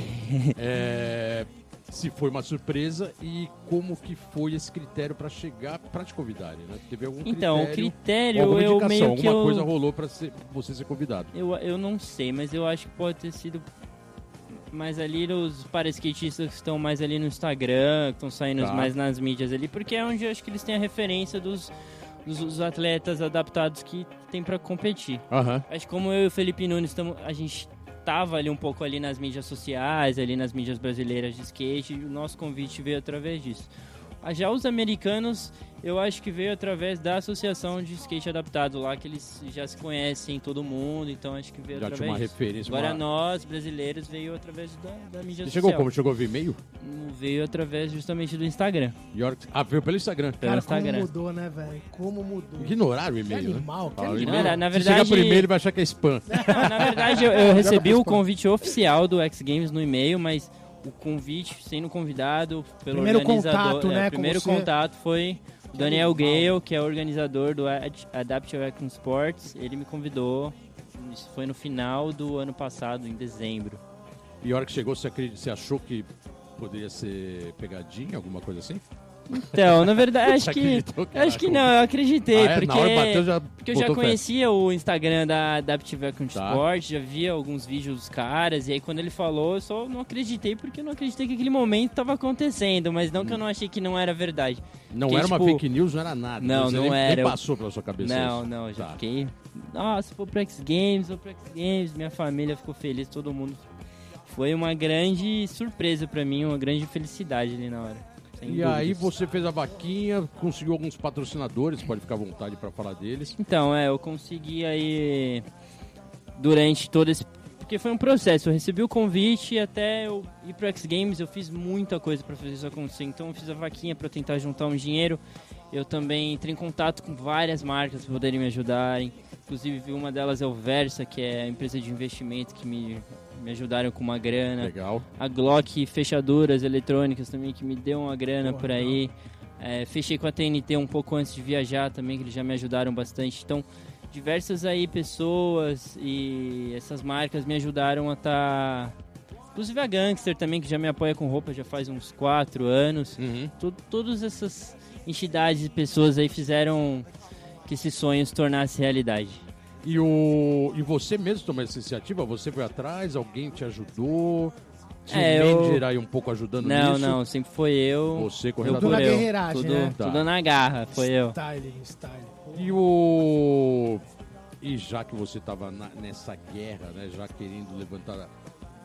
É, se foi uma surpresa e como que foi esse critério pra chegar pra te convidarem, né? Teve algum Então, o critério, critério alguma eu indicação, meio que alguma eu... coisa rolou pra ser- você ser convidado. Eu, eu não sei, mas eu acho que pode ter sido mais ali os para-skatistas que estão mais ali no Instagram, que estão saindo Tá. mais nas mídias ali, porque é onde eu acho que eles têm a referência dos, dos, atletas adaptados que tem para competir. Aham. Acho que como eu e o Felipe Nunes, tamo, a gente tava ali um pouco ali nas mídias sociais, ali nas mídias brasileiras de skate, e o nosso convite veio através disso. Ah, Já os americanos, eu acho que veio através da associação de skate adaptado lá, que eles já se conhecem todo mundo, então acho que veio Já através tinha uma referência. Agora uma... nós, brasileiros, veio através da, da mídia Você social. chegou como? Chegou via e-mail? Não Veio através justamente do Instagram. York... Ah, veio pelo Instagram. Pelo Cara, Instagram. como mudou, né, velho? Como mudou. Ignoraram o e-mail, Que né? animal, que Falaram, animal. e-mail- Na- Se verdade- chegar por e-mail, ele vai achar que é spam. Não, (laughs) na verdade, eu, eu recebi o convite oficial do X Games no e-mail, mas o convite, sendo convidado pelo Primeiro organizador. contato, é, né, O primeiro você. contato foi o Daniel Gale, que é o organizador do Ad- Adaptive Action Sports. Ele me convidou. Isso foi no final do ano passado, em dezembro. E a hora que chegou, você, acredita, você achou que poderia ser pegadinha, alguma coisa assim? Então, na verdade, (laughs) acho que. Acho que não, eu acreditei, Ah, é? porque. Bateu, já Porque eu já botou fé. conhecia o Instagram da Adaptive Account Tá. Sport, já via alguns vídeos dos caras, e aí quando ele falou, eu só não acreditei, porque eu não acreditei que aquele momento estava acontecendo, mas não que eu não achei que não era verdade. Não Fiquei, era uma tipo, fake news, não era nada. Não, não nem, era. Nem passou pela sua cabeça Não, isso. não, já Tá. fiquei. Nossa, vou pro X Games, vou pro X Games, minha família ficou feliz, todo mundo. Foi uma grande surpresa pra mim, uma grande felicidade ali na hora. Sem E aí dúvidas. você fez a vaquinha, conseguiu alguns patrocinadores, pode ficar à vontade pra falar deles. Então, é, eu consegui aí durante todo esse. Porque foi um processo, eu recebi o convite e até eu ir pro X Games eu fiz muita coisa pra fazer isso acontecer. Então eu fiz a vaquinha pra tentar juntar um dinheiro. Eu também entrei em contato com várias marcas para poderem me ajudarem. Inclusive uma delas é o Versa, que é a empresa de investimento que me, me ajudaram com uma grana Legal. a Glock fechaduras eletrônicas também que me deu uma grana por aí. É, fechei com a TNT um pouco antes de viajar também, que eles já me ajudaram bastante. Então, diversas aí pessoas e essas marcas me ajudaram a estar. Inclusive a Gangster também, que já me apoia com roupa já faz uns 4 anos. Uhum. To- todas essas entidades e pessoas aí fizeram que esse sonho se tornasse realidade. E, o... e você mesmo tomou essa iniciativa? Você foi atrás? Alguém te ajudou? Tinha É, um eu- aí um pouco ajudando Não, nisso? não, sempre foi eu. Você eu correndo Tudo na guerreiragem, tudo, né? Tá. tudo na garra, foi eu. Style. Pô. E o. E já que você estava nessa guerra, né? Já querendo levantar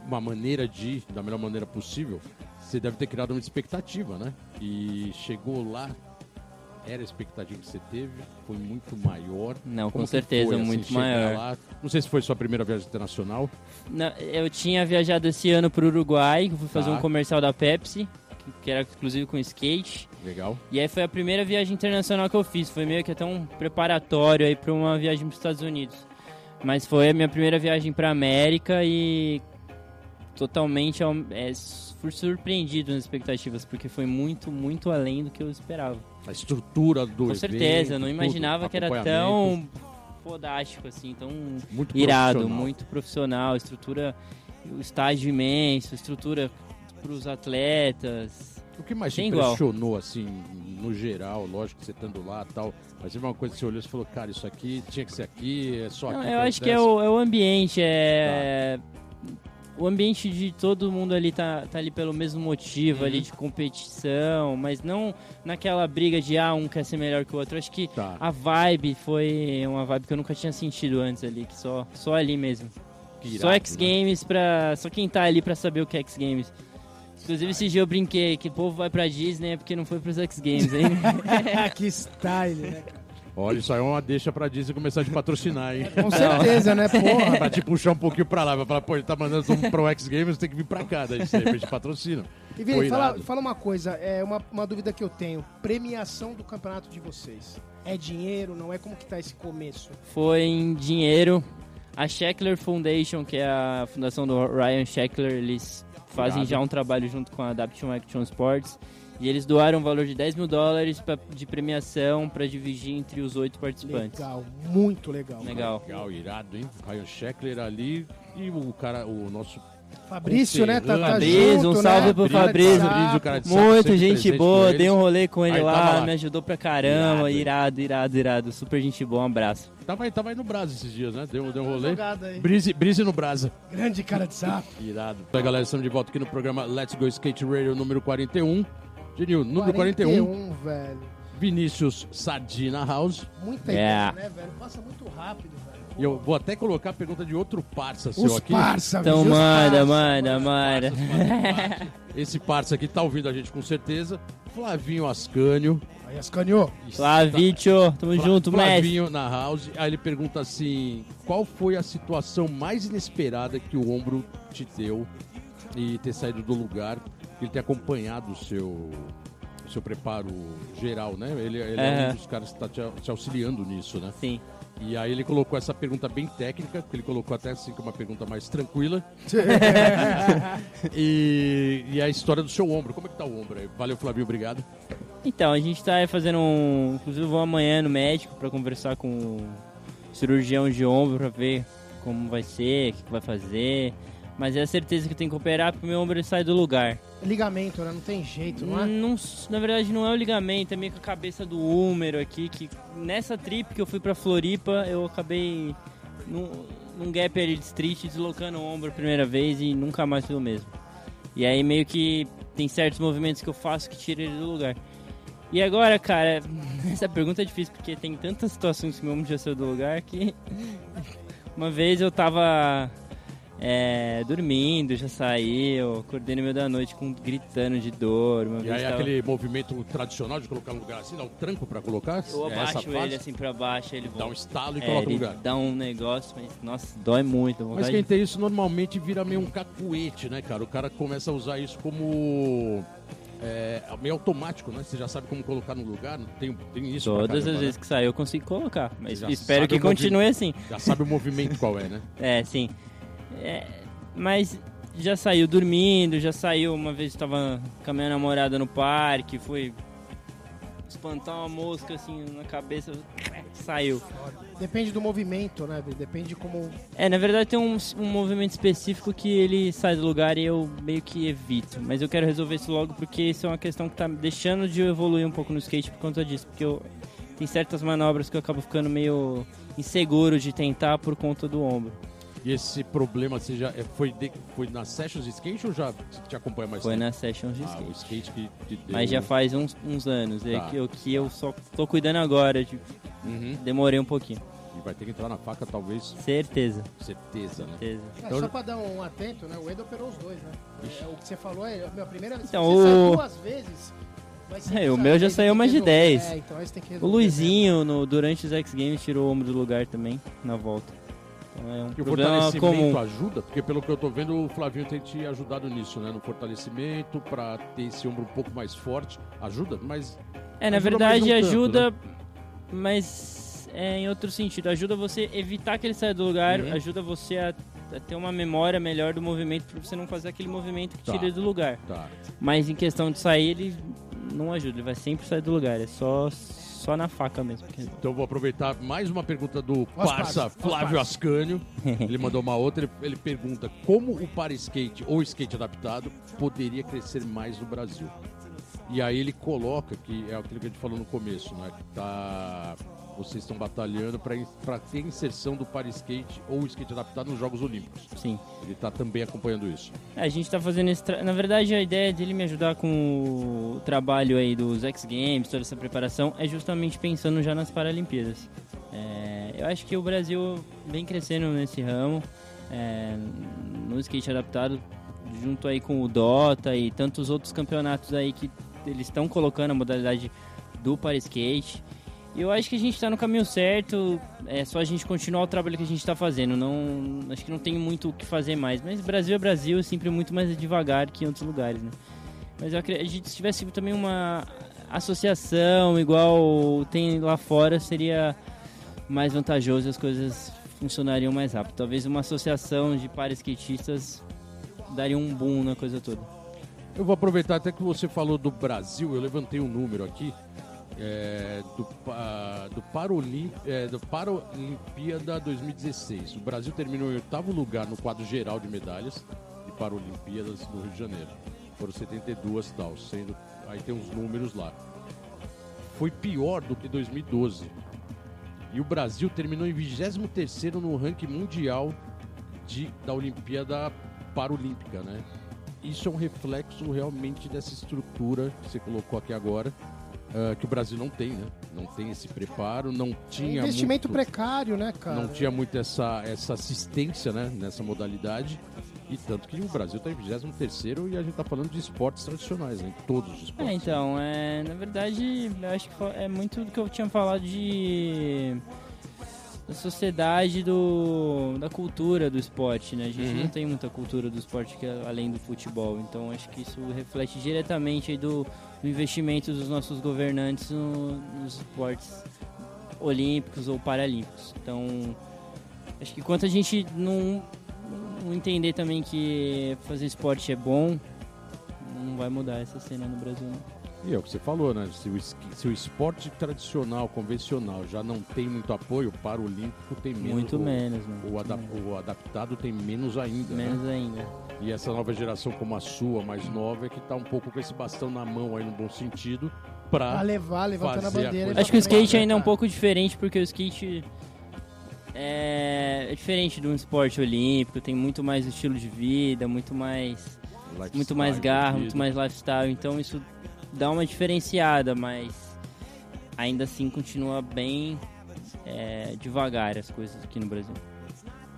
uma maneira de ir da melhor maneira possível, você deve ter criado uma expectativa, né? E chegou lá, era a expectativa que você teve, foi muito maior. Não, Como com certeza, foi, assim, muito chegar maior. lá? Não sei se foi sua primeira viagem internacional. Não, eu tinha viajado esse ano pro Uruguai, fui fazer Tá. um comercial da Pepsi, que- era inclusive com skate. Legal. E aí foi a primeira viagem internacional que eu fiz. Foi meio que até um preparatório aí para uma viagem para os Estados Unidos. Mas foi a minha primeira viagem para América e totalmente é, fui surpreendido nas expectativas, porque foi muito, muito além do que eu esperava. A estrutura do Com evento, certeza, eu não tudo, imaginava que era tão fodástico assim, tão muito irado, profissional. muito profissional, estrutura, o estágio imenso, estrutura para os atletas. O que mais te Sem igual. impressionou, assim, no geral, lógico que você estando lá e tal, mas uma coisa que você olhou e falou, cara, isso aqui tinha que ser aqui, é só Não, aqui. eu acho que é o, é o ambiente, é. O ambiente de todo mundo ali tá, tá ali pelo mesmo motivo, Uhum. ali de competição, mas não naquela briga de ah, um quer ser melhor que o outro. Acho que Tá. a vibe foi uma vibe que eu nunca tinha sentido antes ali, que só, só ali mesmo. Só irado, X né? Games pra. Só quem tá ali pra saber o que é X Games. Inclusive esse dia eu brinquei que o povo vai pra Disney é porque não foi pros X Games, hein? (laughs) (laughs) que style, né? Olha, isso aí é uma deixa pra Disney começar a te patrocinar, hein? Com certeza, né, (laughs) porra? pra te puxar um pouquinho pra lá, vai falar, pô, ele tá mandando um pro X Games, tem que vir pra cá, daí de repente patrocina. E Vini, fala, fala uma coisa, é uma, uma dúvida que eu tenho. Premiação do campeonato de vocês. É dinheiro, não é? Como que tá esse começo? foi em dinheiro. A Sheckler Foundation, que é a fundação do Ryan Sheckler, eles fazem Irado. já um trabalho junto com a Adaption Action Sports. E eles doaram um valor de 10 mil dólares pra- de premiação para dividir entre os oito participantes. Legal, muito legal. Legal. Legal, irado, hein? Ryan Sheckler ali e o cara, o nosso Fabrício, né? Tá, tá Fabrício, junto, um salve né? pro Cara Fabrício. Fabrício, cara de Muito gente boa, dei um rolê com ele Aí, tava lá, lá. me ajudou pra caramba, Irado. irado, irado, irado, super gente boa, um abraço. Tava, aí- tava aí no Brasa esses dias, né? Deu, deu um rolê. Brise, brise no Brasa. Grande cara de saco. Irado. Então, galera, estamos de volta aqui no programa Let's Go Skate Radio número 41. Genil, número 41, 41, velho. Vinícius Sardina House. Muita É. ideia, né, velho? Passa muito rápido, velho. E eu vou até colocar a pergunta de outro parça seu Os aqui. parça, Então velho, os manda, parça, manda, mano. manda. Esse parça aqui tá ouvindo a gente com certeza. Flavinho Ascânio. Aí, Ascanio. Flavítio, tamo Fla- junto, mestre. Flavinho na house. Aí ele pergunta assim: qual foi a situação mais inesperada que o ombro te deu e ter saído do lugar? Ele tem acompanhado o seu, o seu preparo geral, né? Ele, ele é Aham. um dos caras que está te, te auxiliando nisso, né? Sim. E aí ele colocou essa pergunta bem técnica, que ele colocou até assim que é uma pergunta mais tranquila. (laughs) e, e a história do seu ombro. Como é que tá o ombro aí? Valeu, Flavinho, obrigado. Então, a gente tá aí fazendo um. Inclusive, eu vou amanhã no médico pra conversar com o cirurgião de ombro pra ver como vai ser, o que que vai fazer. Mas é a certeza que eu tenho que operar porque meu ombro sai do lugar. Ligamento, né? Não tem jeito, não é? Não, na verdade não é o ligamento, é meio que a cabeça do húmero aqui, que nessa trip que eu fui pra Floripa, eu acabei num, num gap ali de street, deslocando o ombro a primeira vez e nunca mais foi o mesmo. E aí meio que tem certos movimentos que eu faço que tiram ele do lugar. E agora, cara, (laughs) essa pergunta é difícil porque tem tantas situações que meu ombro já saiu do lugar que (laughs) uma vez eu tava é, dormindo, já saí, eu acordei no meio da noite com, gritando de dor. Uma e aí tava... aquele movimento tradicional de colocar no lugar assim, dá um tranco pra colocar? Eu é abaixo ele assim pra baixo, ele dá um estalo e é, coloca no lugar. Dá um negócio, mas nossa, dói muito. Mas quem tem isso normalmente vira meio um cacuete, né, cara? O cara começa a usar isso como é, meio automático, né? Você já sabe como colocar no lugar, tem, tem isso. Todas as vezes né? que sai eu consigo colocar, mas espero que continue assim. Já sabe o movimento qual é, né? (laughs) É, sim. É, mas já saiu dormindo, já saiu uma vez estava com a minha namorada no parque, foi espantar uma mosca assim na cabeça, saiu. Depende do movimento, né? Depende de como. É, na verdade tem um, um movimento específico que ele sai do lugar e eu meio que evito. Mas eu quero resolver isso logo porque isso é uma questão que tá deixando de evoluir um pouco no skate por conta disso. Porque eu tem certas manobras que eu acabo ficando meio inseguro de tentar por conta do ombro. E esse problema você já é, foi, de, foi nas sessions de skate ou já te acompanha mais Foi tempo? nas sessions de ah, skate. O skate que te deu... Mas já faz uns, uns anos. É tá. É que, eu, que eu só tô cuidando agora. Tipo, uhum. Demorei um pouquinho. E vai ter que entrar na faca, talvez. Certeza. Certeza, né? Certeza. É, então, só pra dar um atento, né? O Ed operou os dois, né? É, o que você falou é a primeira vez. Então, você o... duas vezes. É, o meu já saiu mais de 10. É, então o Luizinho, no, durante os X Games, tirou o ombro do lugar também, na volta. Então é um e o fortalecimento comum. ajuda? Porque pelo que eu tô vendo, o Flavinho tem te ajudado nisso, né? No fortalecimento, para ter esse ombro um pouco mais forte. Ajuda? Mas. É, na ajuda, verdade mas ajuda, tanto, né? mas é em outro sentido. Ajuda você a evitar que ele saia do lugar, uhum. ajuda você a, a, ter uma memória melhor do movimento, para você não fazer aquele movimento que tá. tira ele do lugar. Tá. Mas em questão de sair, ele não ajuda, ele vai sempre sair do lugar. É só só na faca mesmo. Então eu vou aproveitar mais uma pergunta do parça Flávio Ascânio. (laughs) Ele mandou uma outra, ele, ele pergunta como o para skate ou skate adaptado poderia crescer mais no Brasil. E aí ele coloca que é aquilo que a gente falou no começo, né? Que tá vocês estão batalhando para ter inserção do para skate ou skate adaptado nos Jogos Olímpicos. Sim. Ele está também acompanhando isso. É, a gente está fazendo esse. Tra... Na verdade, a ideia dele me ajudar com o trabalho aí dos X Games, toda essa preparação, é justamente pensando já nas Paralimpíadas. É... Eu acho que o Brasil vem crescendo nesse ramo, é... no skate adaptado, junto aí com o Dota e tantos outros campeonatos aí que eles estão colocando a modalidade do para skate. Eu acho que a gente está no caminho certo, é só a gente continuar o trabalho que a gente está fazendo. Não, acho que não tem muito o que fazer mais. Mas Brasil é Brasil, sempre muito mais devagar que em outros lugares, né? Mas eu acredito que se tivesse também uma associação igual tem lá fora, seria mais vantajoso e as coisas funcionariam mais rápido. Talvez uma associação de pares skatistas daria um boom na coisa toda. Eu vou aproveitar até que você falou do Brasil, eu levantei um número aqui é, do, uh, do, Parolim, é, do Paralimpíada 2016. O Brasil terminou em oitavo lugar no quadro geral de medalhas de Paralimpíadas no Rio de Janeiro. Foram 72 tal, sendo. Aí tem uns números lá. Foi pior do que 2012. E o Brasil terminou em 23 no ranking mundial de, da Olimpíada Paralímpica, né? Isso é um reflexo realmente dessa estrutura que você colocou aqui agora, uh, que o Brasil não tem, né? Não tem esse preparo, não tinha. É investimento muito, precário, né, cara? Não tinha muito essa, essa assistência né, nessa modalidade. E tanto que o Brasil está em 23 e a gente está falando de esportes tradicionais, né? Em todos os esportes. É, então, é, na verdade, eu acho que é muito do que eu tinha falado de da sociedade do, da cultura do esporte, né? A gente uhum. não tem muita cultura do esporte que é além do futebol, então acho que isso reflete diretamente do, do investimento dos nossos governantes no, nos esportes olímpicos ou paralímpicos. Então, acho que quanto a gente não, não entender também que fazer esporte é bom, não vai mudar essa cena no Brasil. Não. E é o que você falou, né? Se o, se o esporte tradicional, convencional, já não tem muito apoio, para o Olímpico tem menos. Muito o, menos, né? O, adap o, adaptado tem menos ainda. Menos né? ainda. E essa nova geração, como a sua, mais nova, é que está um pouco com esse bastão na mão aí, no bom sentido, para levar, levantando a bandeira. A Acho que o skate ainda é um pouco diferente, porque o skate é, é diferente de um esporte olímpico, tem muito mais estilo de vida, muito mais. Lifestyle muito mais garra, muito mais lifestyle. Então isso dá uma diferenciada, mas ainda assim continua bem é, devagar as coisas aqui no Brasil.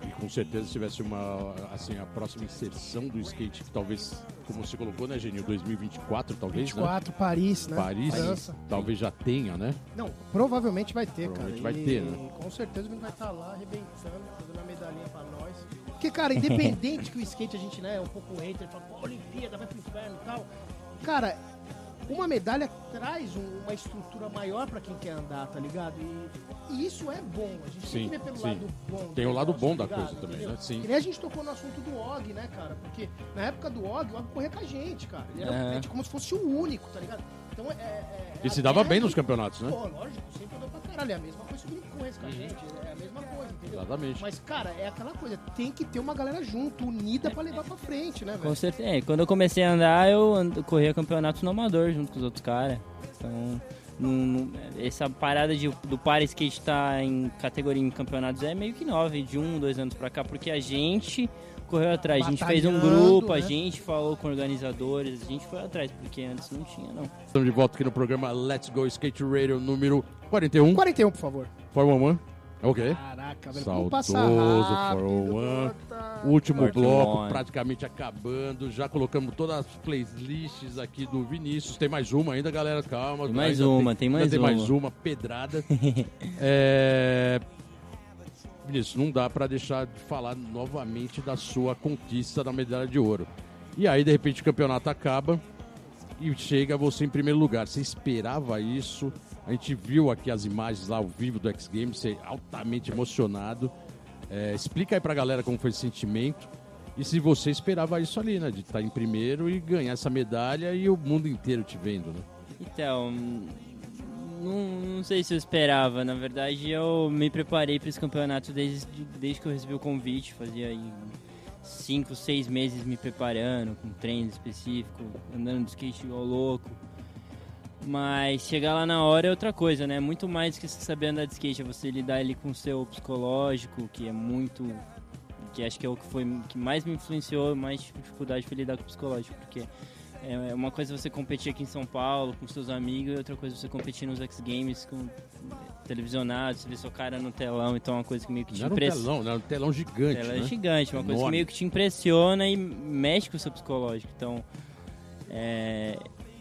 E com certeza se tivesse uma assim a próxima inserção do skate que talvez como você colocou né Genil 2024 talvez 24 né? Paris né? Paris França. talvez já tenha né? Não provavelmente vai ter provavelmente cara vai ter né? com certeza ele vai estar lá arrebentando dando a medalhinha para nós. Porque cara independente (laughs) que o skate a gente né é um pouco hater fala pô Olimpíada vai pro inferno e tal. Cara uma medalha traz um, uma estrutura maior para quem quer andar, tá ligado? E, e, isso é bom. A gente sim, tem que ver pelo sim. lado bom. Tem o lado bom tá da coisa também, entendeu? né? Sim. Nem a gente tocou no assunto do Og, né, cara? Porque na época do Og, o Og corria com a gente, cara. Ele era é. como se fosse o único, tá ligado? Então é. é, é e se dava bem nos campeonatos, né? Pô, lógico, sempre andou pra caralho. É a mesma coisa que o corre com a uhum. gente. É a mesma coisa, entendeu? Exatamente. Mas, cara, é aquela coisa, tem que ter uma galera junto, unida pra levar pra frente, né, velho? Com certeza. É, quando eu comecei a andar, eu corria campeonato no amador junto com os outros caras. Então. essa parada de, do para skate estar tá em categoria em campeonatos é meio que nova, de um, dois anos pra cá, porque a gente correu atrás. A gente fez um grupo, né? a gente falou com organizadores, a gente foi atrás, porque antes não tinha, não. Estamos de volta aqui no programa Let's Go Skate Radio número 41. 41, por favor. Fórmula 1. Ok. Caraca, velho. Saudoso Fórmula 1. Último bloco, praticamente acabando. Já colocamos todas as playlists aqui do Vinícius. Tem mais uma ainda, galera. Calma. Tem mais uma, tem, tem mais uma. Tem mais uma, pedrada. (laughs) é... Vinícius, não dá para deixar de falar novamente da sua conquista da medalha de ouro. E aí, de repente, o campeonato acaba e chega você em primeiro lugar. Você esperava isso? A gente viu aqui as imagens lá ao vivo do X Games, você altamente emocionado. É, explica aí pra galera como foi esse sentimento. E se você esperava isso ali, né? De estar em primeiro e ganhar essa medalha e o mundo inteiro te vendo, né? Então, não, não, sei se eu esperava. Na verdade, eu me preparei para esse campeonato desde, desde que eu recebi o convite. Fazia aí cinco, seis meses me preparando, com treino específico, andando de skate ao louco. Mas chegar lá na hora é outra coisa, né? Muito mais que você saber andar de skate, é você lidar ali com o seu psicológico, que é muito. que acho que é o que foi que mais me influenciou, mais dificuldade foi lidar com o psicológico, porque é, é uma coisa você competir aqui em São Paulo com seus amigos e outra coisa você competir nos X Games com televisionado, você vê seu cara no telão, então é uma coisa que meio que te impressiona. Telão, não, um telão gigante. Telão né? gigante, uma coisa que meio que te impressiona e mexe com o seu psicológico. Então, é,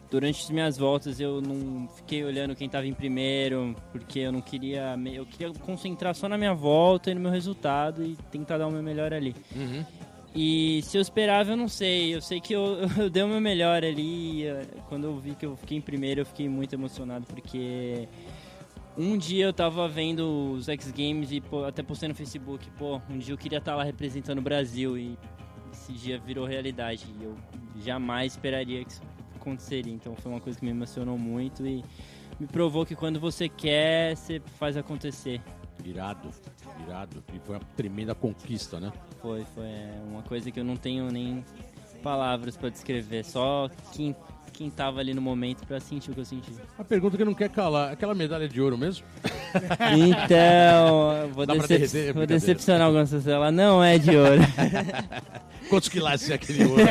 durante as minhas voltas eu não fiquei olhando quem estava em primeiro, porque eu não queria. Eu queria concentrar só na minha volta e no meu resultado e tentar dar o meu melhor ali. Uhum. E se eu esperava, eu não sei. Eu sei que eu, (laughs) eu dei o meu melhor ali. Quando eu vi que eu fiquei em primeiro, eu fiquei muito emocionado, porque um dia eu tava vendo os X Games e pô, até postei no Facebook, pô, um dia eu queria estar tá lá representando o Brasil e esse dia virou realidade. E eu jamais esperaria que isso aconteceria. Então foi uma coisa que me emocionou muito e me provou que quando você quer, você faz acontecer. Irado, irado. E foi uma tremenda conquista, né? Foi, foi é uma coisa que eu não tenho nem palavras para descrever. Só quem, quem tava ali no momento para sentir o que eu senti. A pergunta que não quer calar, aquela medalha de ouro mesmo? (laughs) então, vou, decep derreter, vou decepcionar algumas pessoas. Ela não é de ouro. (laughs) Quantos quilates é aquele ouro?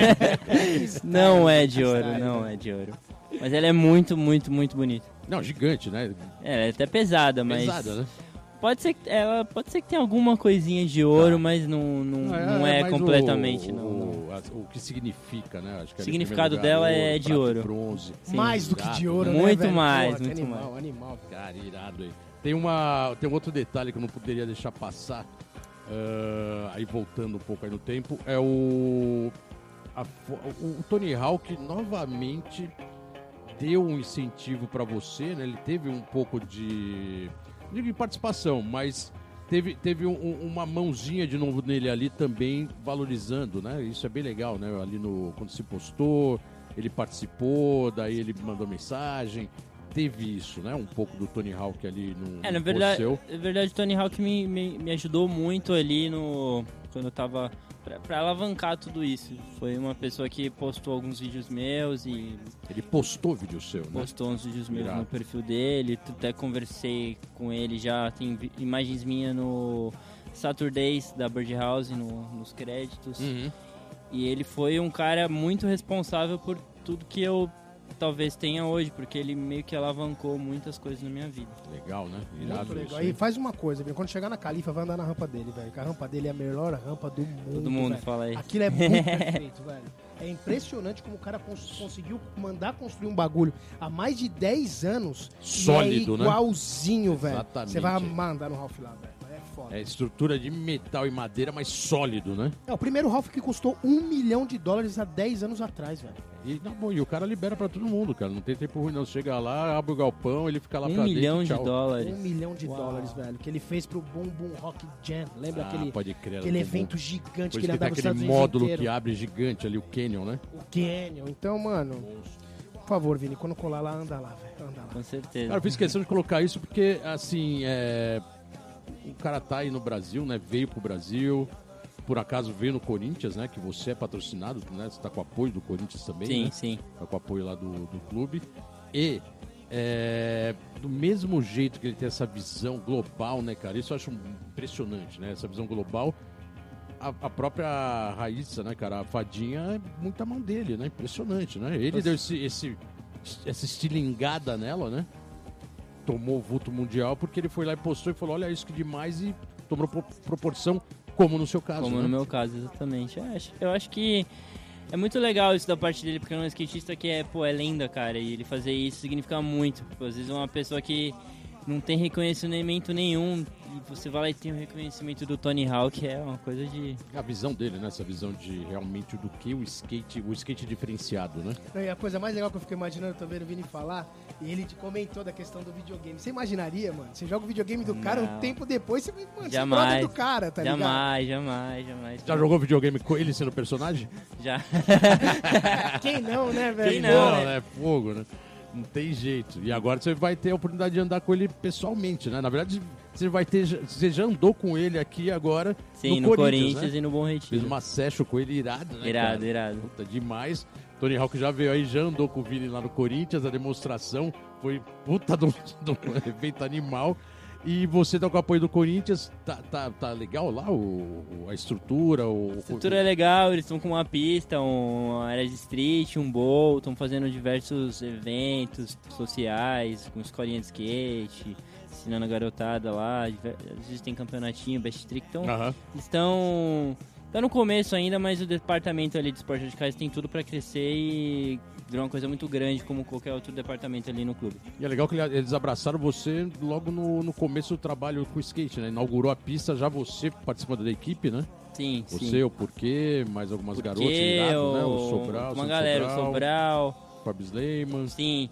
(laughs) não é de ouro, não é de ouro. Mas ela é muito, muito, muito bonita. Não, gigante, né? É, ela é até pesada, mas. Pesada, né? Pode ser, que, ela, pode ser que tenha alguma coisinha de ouro, tá. mas não, não, não é, não é, é completamente. O, não, o, o, que significa, né? Acho que o significado lugar, dela é de ouro. Bronze. Mais do que de ouro, muito né, mais, Pô, muito animal, mais. Animal, Cara, irado aí. Tem, uma, tem um outro detalhe que eu não poderia deixar passar. Uh, aí voltando um pouco aí no tempo, é o, a, o, o Tony Hawk novamente deu um incentivo para você, né? Ele teve um pouco de de participação, mas teve, teve um, uma mãozinha de novo nele ali também valorizando, né? Isso é bem legal, né? Ali no quando se postou, ele participou, daí ele mandou mensagem. Teve isso, né? Um pouco do Tony Hawk ali no, É, na verdade, na verdade o Tony Hawk me, me, me ajudou muito ali no. Quando eu tava. Pra, pra alavancar tudo isso. Foi uma pessoa que postou alguns vídeos meus e Ele postou vídeo seu, né? postou uns vídeos meus Irado. no perfil dele. Até conversei com ele já. Tem imagens minhas no Saturdays da Birdhouse, no, nos créditos. Uhum. E ele foi um cara muito responsável por tudo que eu talvez tenha hoje, porque ele meio que alavancou muitas coisas na minha vida. Legal, né? Irado Muito legal. isso, E faz uma coisa, viu? quando chegar na Califa, vai andar na rampa dele, velho. Que a rampa dele é a melhor rampa do mundo. Todo mundo velho. fala aí. Aquilo é muito (laughs) perfeito, velho. É impressionante como o cara cons- conseguiu mandar construir um bagulho há mais de 10 anos. Sólido, e é né? igualzinho, velho. Exatamente. Você vai amar andar no Ralph lá, velho. É foda. É estrutura de metal e madeira, mas sólido, né? É o primeiro Ralph que custou um milhão de dólares há 10 anos atrás, velho. E, não, bom, e o cara libera pra todo mundo, cara. Não tem tempo ruim, não. Chega lá, abre o galpão, ele fica lá Um pra milhão dentro. de dólares. Um milhão de Uau. dólares, velho. Que ele fez pro Boom Boom Rock Jam. Lembra Ah, aquele, pode crer. aquele evento bom. gigante que ele andava nos aquele Estados Unidos módulo inteiro? que abre gigante ali, o Canyon, né? O Canyon. Então, mano, por favor, Vini, quando colar lá, anda lá, velho. Anda lá. Com certeza. Cara, eu fiz questão de colocar isso porque, assim, é... o cara tá aí no Brasil, né? Veio pro Brasil, por acaso veio no Corinthians, né? Que você é patrocinado, né? Você tá com apoio do Corinthians também, sim, né? sim. Tá com apoio lá do, do clube. E, é, do mesmo jeito que ele tem essa visão global, né, cara? Isso eu acho impressionante, né? Essa visão global. A, a própria Raíssa, né, cara? A fadinha é muita mão dele, né? Impressionante, né? Ele deu esse, esse, essa estilingada nela, né? Tomou o vulto mundial porque ele foi lá e postou e falou: Olha isso que demais e tomou pro- proporção, como no seu caso. Como né? no meu caso, exatamente. Eu acho, eu acho que é muito legal isso da parte dele, porque é um skatista que é, pô, é lenda, cara. E ele fazer isso significa muito. Pô, às vezes uma pessoa que não tem reconhecimento nenhum, você vai lá e tem o reconhecimento do Tony Hawk, é uma coisa de. A visão dele, né? Essa visão de realmente do que o skate, o skate diferenciado, né? E a coisa mais legal que eu fico imaginando, eu tô vendo o Vini falar, e ele te comentou da questão do videogame. Você imaginaria, mano? Você joga o videogame do cara, um tempo depois você, mano, você é Jamais. brother do cara, tá ligado? jamais, jamais, jamais. Já jogou videogame com ele sendo personagem? Já. (laughs) Quem não, né, velho? Quem não, né? né? Fogo, né? Não tem jeito. E agora você vai ter a oportunidade de andar com ele pessoalmente, né? Na verdade, você vai ter. Você já andou com ele aqui agora. Sim, no, no, Corinthians, Corinthians, né? e no Bom Fez Retiro. uma session com ele irado, né? Irado, cara? irado. Puta, demais. Tony Hawk já veio aí, já andou com o Vini lá no Corinthians, a demonstração foi puta do, do evento animal. E você tá com o apoio do Corinthians, tá, tá, tá legal lá o, a estrutura? O, A estrutura é legal, eles estão com uma pista, um- uma área de street, um bowl, estão fazendo diversos eventos sociais, com escolinha de skate, ensinando a garotada lá, às vezes tem campeonatinho, best trick, então eles estão... Tá no começo ainda, mas o departamento ali de esporte radicais tem tudo pra crescer e virar uma coisa muito grande como qualquer outro departamento ali no clube. E é legal que ele- eles abraçaram você logo no, no começo do trabalho com o skate, né? Inaugurou a pista, já você participando da equipe, né? Sim, Você, sim. o Porquê, mais algumas garotas, irado, né? O Sobral, uma galera, o Sobral, Sobral, Fábio Sleiman. Sim.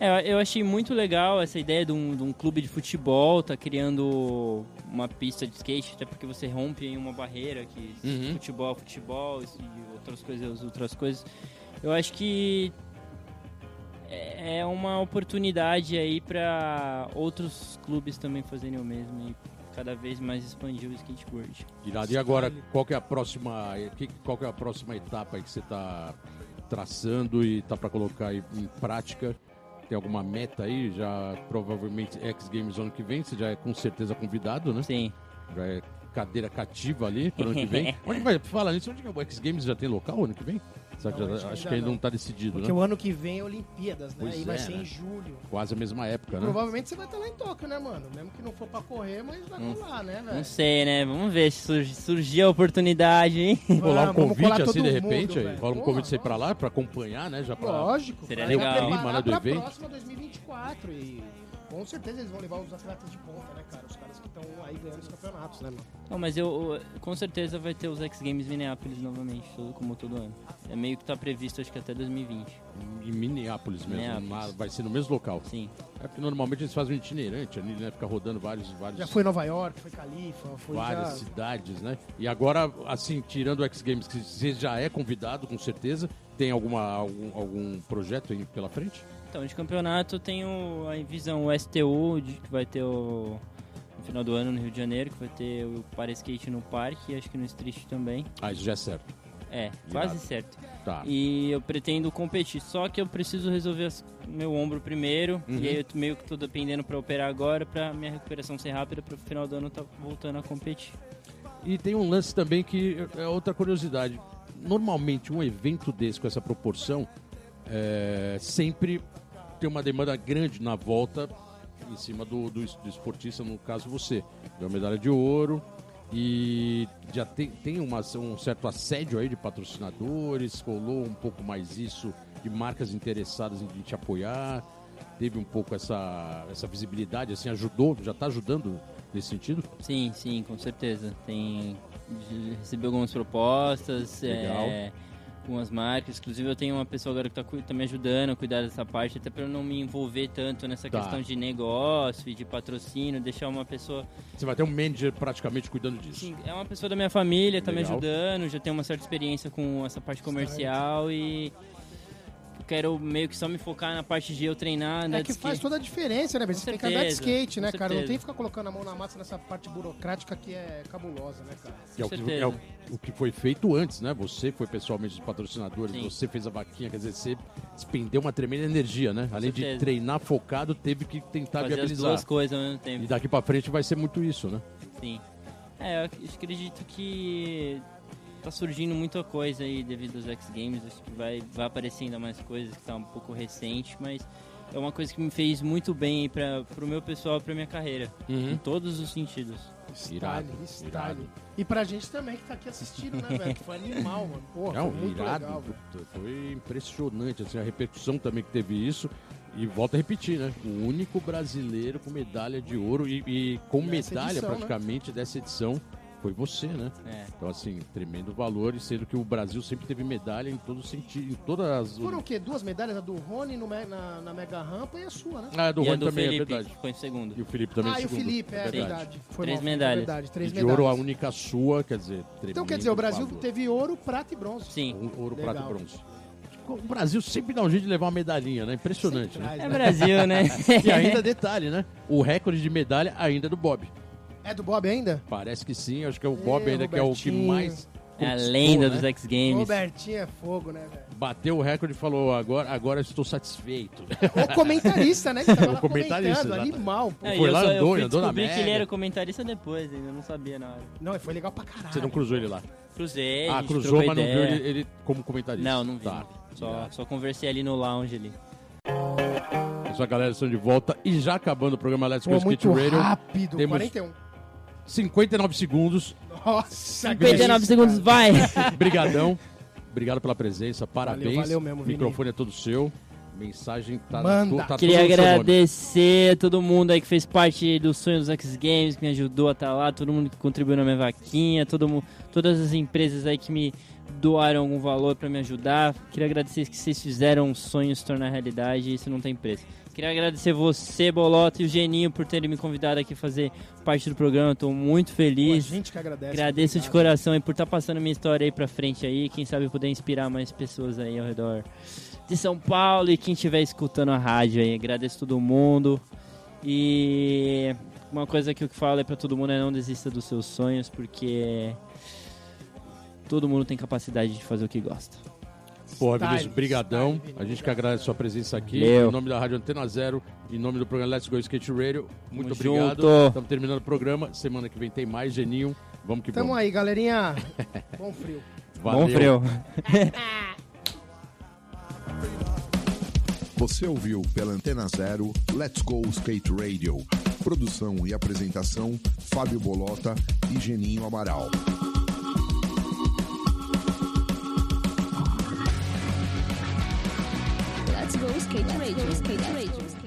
É, eu achei muito legal essa ideia de um, de um clube de futebol, tá criando uma pista de skate, até porque você rompe em uma barreira que Uhum. futebol, futebol e outras coisas, outras coisas. Eu acho que é é uma oportunidade aí para outros clubes também fazerem o mesmo e cada vez mais expandir o skateboard. Irado. E agora, qual é a próxima, que- qual é a próxima etapa que você tá traçando e tá para colocar em prática? Tem alguma meta aí? Já provavelmente X Games ano que vem, você já é com certeza convidado, né? Sim. Já é cadeira cativa ali para ano que vem. (laughs) Onde vai? Fala nisso, onde que é o X Games já tem local ano que vem? Não, já- acho que acho ainda que ainda não. não tá decidido, Porque né? o ano que vem é Olimpíadas, né? Pois Aí vai é, ser né? em julho. Quase a mesma época, né? Provavelmente você vai estar lá em Tóquio, né, mano? Mesmo que não for pra correr, mas vai Hum. rolar, né, Não velho? sei, né? Vamos ver se surge- surgir a oportunidade, hein? Rolar um Vamos convite assim de mundo, repente, aí. velho. rola um Porra, convite pra você ir pra lá, pra acompanhar, né? Já pra... Lógico. Seria legal. Clima, né, do evento. próxima 2024 e Com certeza eles vão levar os atletas de ponta, né, cara? Os caras que estão aí ganhando os campeonatos, né, mano? Não, mas eu, eu- com certeza vai ter os X Games Minneapolis novamente, como todo ano. É meio que tá previsto, acho que até 2020. Em Minneapolis mesmo. Minneapolis. vai ser no mesmo local. Sim. É porque normalmente eles fazem um itinerante ali, né? Fica rodando vários, vários, Já foi Nova York, foi Califa, foi várias já... cidades, né? E agora, assim, tirando o X Games, que você já é convidado, com certeza, tem alguma, algum, algum projeto aí pela frente? Então, de campeonato tem o, a visão o STU, de, que vai ter o, no final do ano no Rio de Janeiro, que vai ter o para skate no parque e acho que no street também. Ah, isso já é certo. É, Irado. quase certo. Tá. E eu pretendo competir, só que eu preciso resolver as- meu ombro primeiro. Uhum. E aí eu meio que tô dependendo pra operar agora, pra minha recuperação ser rápida, pro final do ano tá voltando a competir. E tem um lance também que é outra curiosidade. Normalmente, um evento desse com essa proporção é, sempre tem uma demanda grande na volta em cima do, do, do esportista, no caso você. Deu medalha de ouro e já tem, tem uma, um certo assédio aí de patrocinadores, rolou um pouco mais isso de marcas interessadas em te apoiar. Teve um pouco essa, essa visibilidade, assim, ajudou, já está ajudando nesse sentido? Sim, sim, com certeza. Tem recebi algumas propostas, Legal. é, algumas marcas. Inclusive eu tenho uma pessoa agora que está tá me ajudando a cuidar dessa parte, até para eu não me envolver tanto nessa Tá. questão de negócio e de patrocínio, deixar uma pessoa. Você vai ter um manager praticamente cuidando disso. Sim, é uma pessoa da minha família, tá me ajudando, já tem uma certa experiência com essa parte comercial e quero meio que só me focar na parte de eu treinar, andar É de que skate. faz toda a diferença, né? Você tem que andar de certeza, skate, né, com cara? Não certeza. tem que ficar colocando a mão na massa nessa parte burocrática que é cabulosa, né, cara? Que é, o que, certeza. é o, o que foi feito antes, né? Você foi pessoalmente dos patrocinadores, Sim. você fez a vaquinha, quer dizer, você despendeu uma tremenda energia, né? Além de certeza. treinar focado, teve que tentar fazer as viabilizar. duas coisas ao mesmo tempo. E daqui pra frente vai ser muito isso, né? Sim. É, eu ac- acredito que tá surgindo muita coisa aí devido aos X Games. Acho que vai, vai aparecer ainda mais coisas que tá um pouco recente, mas é uma coisa que me fez muito bem aí pra, pro meu pessoal e pra minha carreira. Em todos os sentidos. Irado, irado. E pra gente também que tá aqui assistindo, né, velho? Foi animal, mano. Porra, Não, foi muito irado. legal, velho. foi impressionante, assim, a repercussão também que teve isso. E volta a repetir, né? O único brasileiro com medalha de ouro e, e com Nessa medalha edição, né? praticamente dessa edição foi você, né? É. Então, assim, tremendo valor, e sendo que o Brasil sempre teve medalha em todo sentido, em todas as. Foram o quê? Duas medalhas? A do Rony no me- na, na Mega Rampa e a sua, né? Ah, do e a Rony do também, Felipe, é verdade. foi em segundo. E o Felipe também ah, e o segundo. Felipe, é verdade. Foi Três mal, medalhas. É verdade, E três de medalhas. ouro a única sua, quer dizer, tremendo Então quer dizer, o Brasil valor. teve ouro, prata e bronze. Sim. Um Ouro, Legal. prata e bronze. O Brasil sempre dá um jeito de levar uma medalhinha, né? Impressionante, né? traz, É né? Brasil, né? (laughs) E ainda detalhe, né? O recorde de medalha ainda é do Bob. É do Bob ainda? Parece que sim, acho que é o Bob ainda que é o que mais. É a lenda né? dos X Games. Robertinho é fogo, né, velho? Bateu o recorde e falou: agora, agora eu estou satisfeito. O comentarista, né? Que tava (laughs) O comentarista, comentando, animal. Pô. É, Foi eu lá, eu andou, fui andou na descobrir que ele era comentarista depois, ainda não sabia na hora. Não, foi legal pra caralho. Você não cruzou ele lá? Cruzei, ah, cruzou, mas não viu ele, ele como comentarista. Não, não vi. Tá. Só, só conversei ali no lounge ali. Isso, a galera estão de volta. E já acabando o programa Let's Go Skate muito Radio. rápido, Temos 41. 59 segundos. Nossa, 59 que segundos, vai! (laughs) Brigadão. Obrigado pela presença. Parabéns. valeu mesmo, O Vini. microfone é todo seu. Mensagem tá, Manda. tá Queria agradecer a todo mundo aí que fez parte do sonho dos X Games, que me ajudou a estar lá, todo mundo que contribuiu na minha vaquinha, todo mundo, todas as empresas aí que me doaram algum valor pra me ajudar. Queria agradecer que vocês fizeram um sonho se tornar realidade isso não tem preço. Queria agradecer você, Bolota e o Geninho por terem me convidado aqui a fazer parte do programa. Estou muito Pô, a feliz. gente que agradece. Agradeço de coração aí por estar passando minha história aí pra frente aí. Quem sabe poder inspirar mais pessoas aí ao redor de São Paulo e quem estiver escutando a rádio aí. Agradeço todo mundo. E uma coisa que eu falo é pra todo mundo é não desista dos seus sonhos, porque todo mundo tem capacidade de fazer o que gosta. Porra, Vinícius, brigadão. A gente que agradece a sua presença aqui. Valeu. Em nome da Rádio Antena Zero, em nome do programa Let's Go Skate Radio. Muito Tamo obrigado. junto. Estamos terminando o programa. Semana que vem tem mais, Geninho. Vamos que Tamo vamos. aí, galerinha. (laughs) Bom frio. Valeu. Bom frio. (laughs) Você ouviu pela Antena Zero Let's Go Skate Radio. Produção e apresentação: Fábio Bolota e Geninho Amaral. Skate radio, skate radio.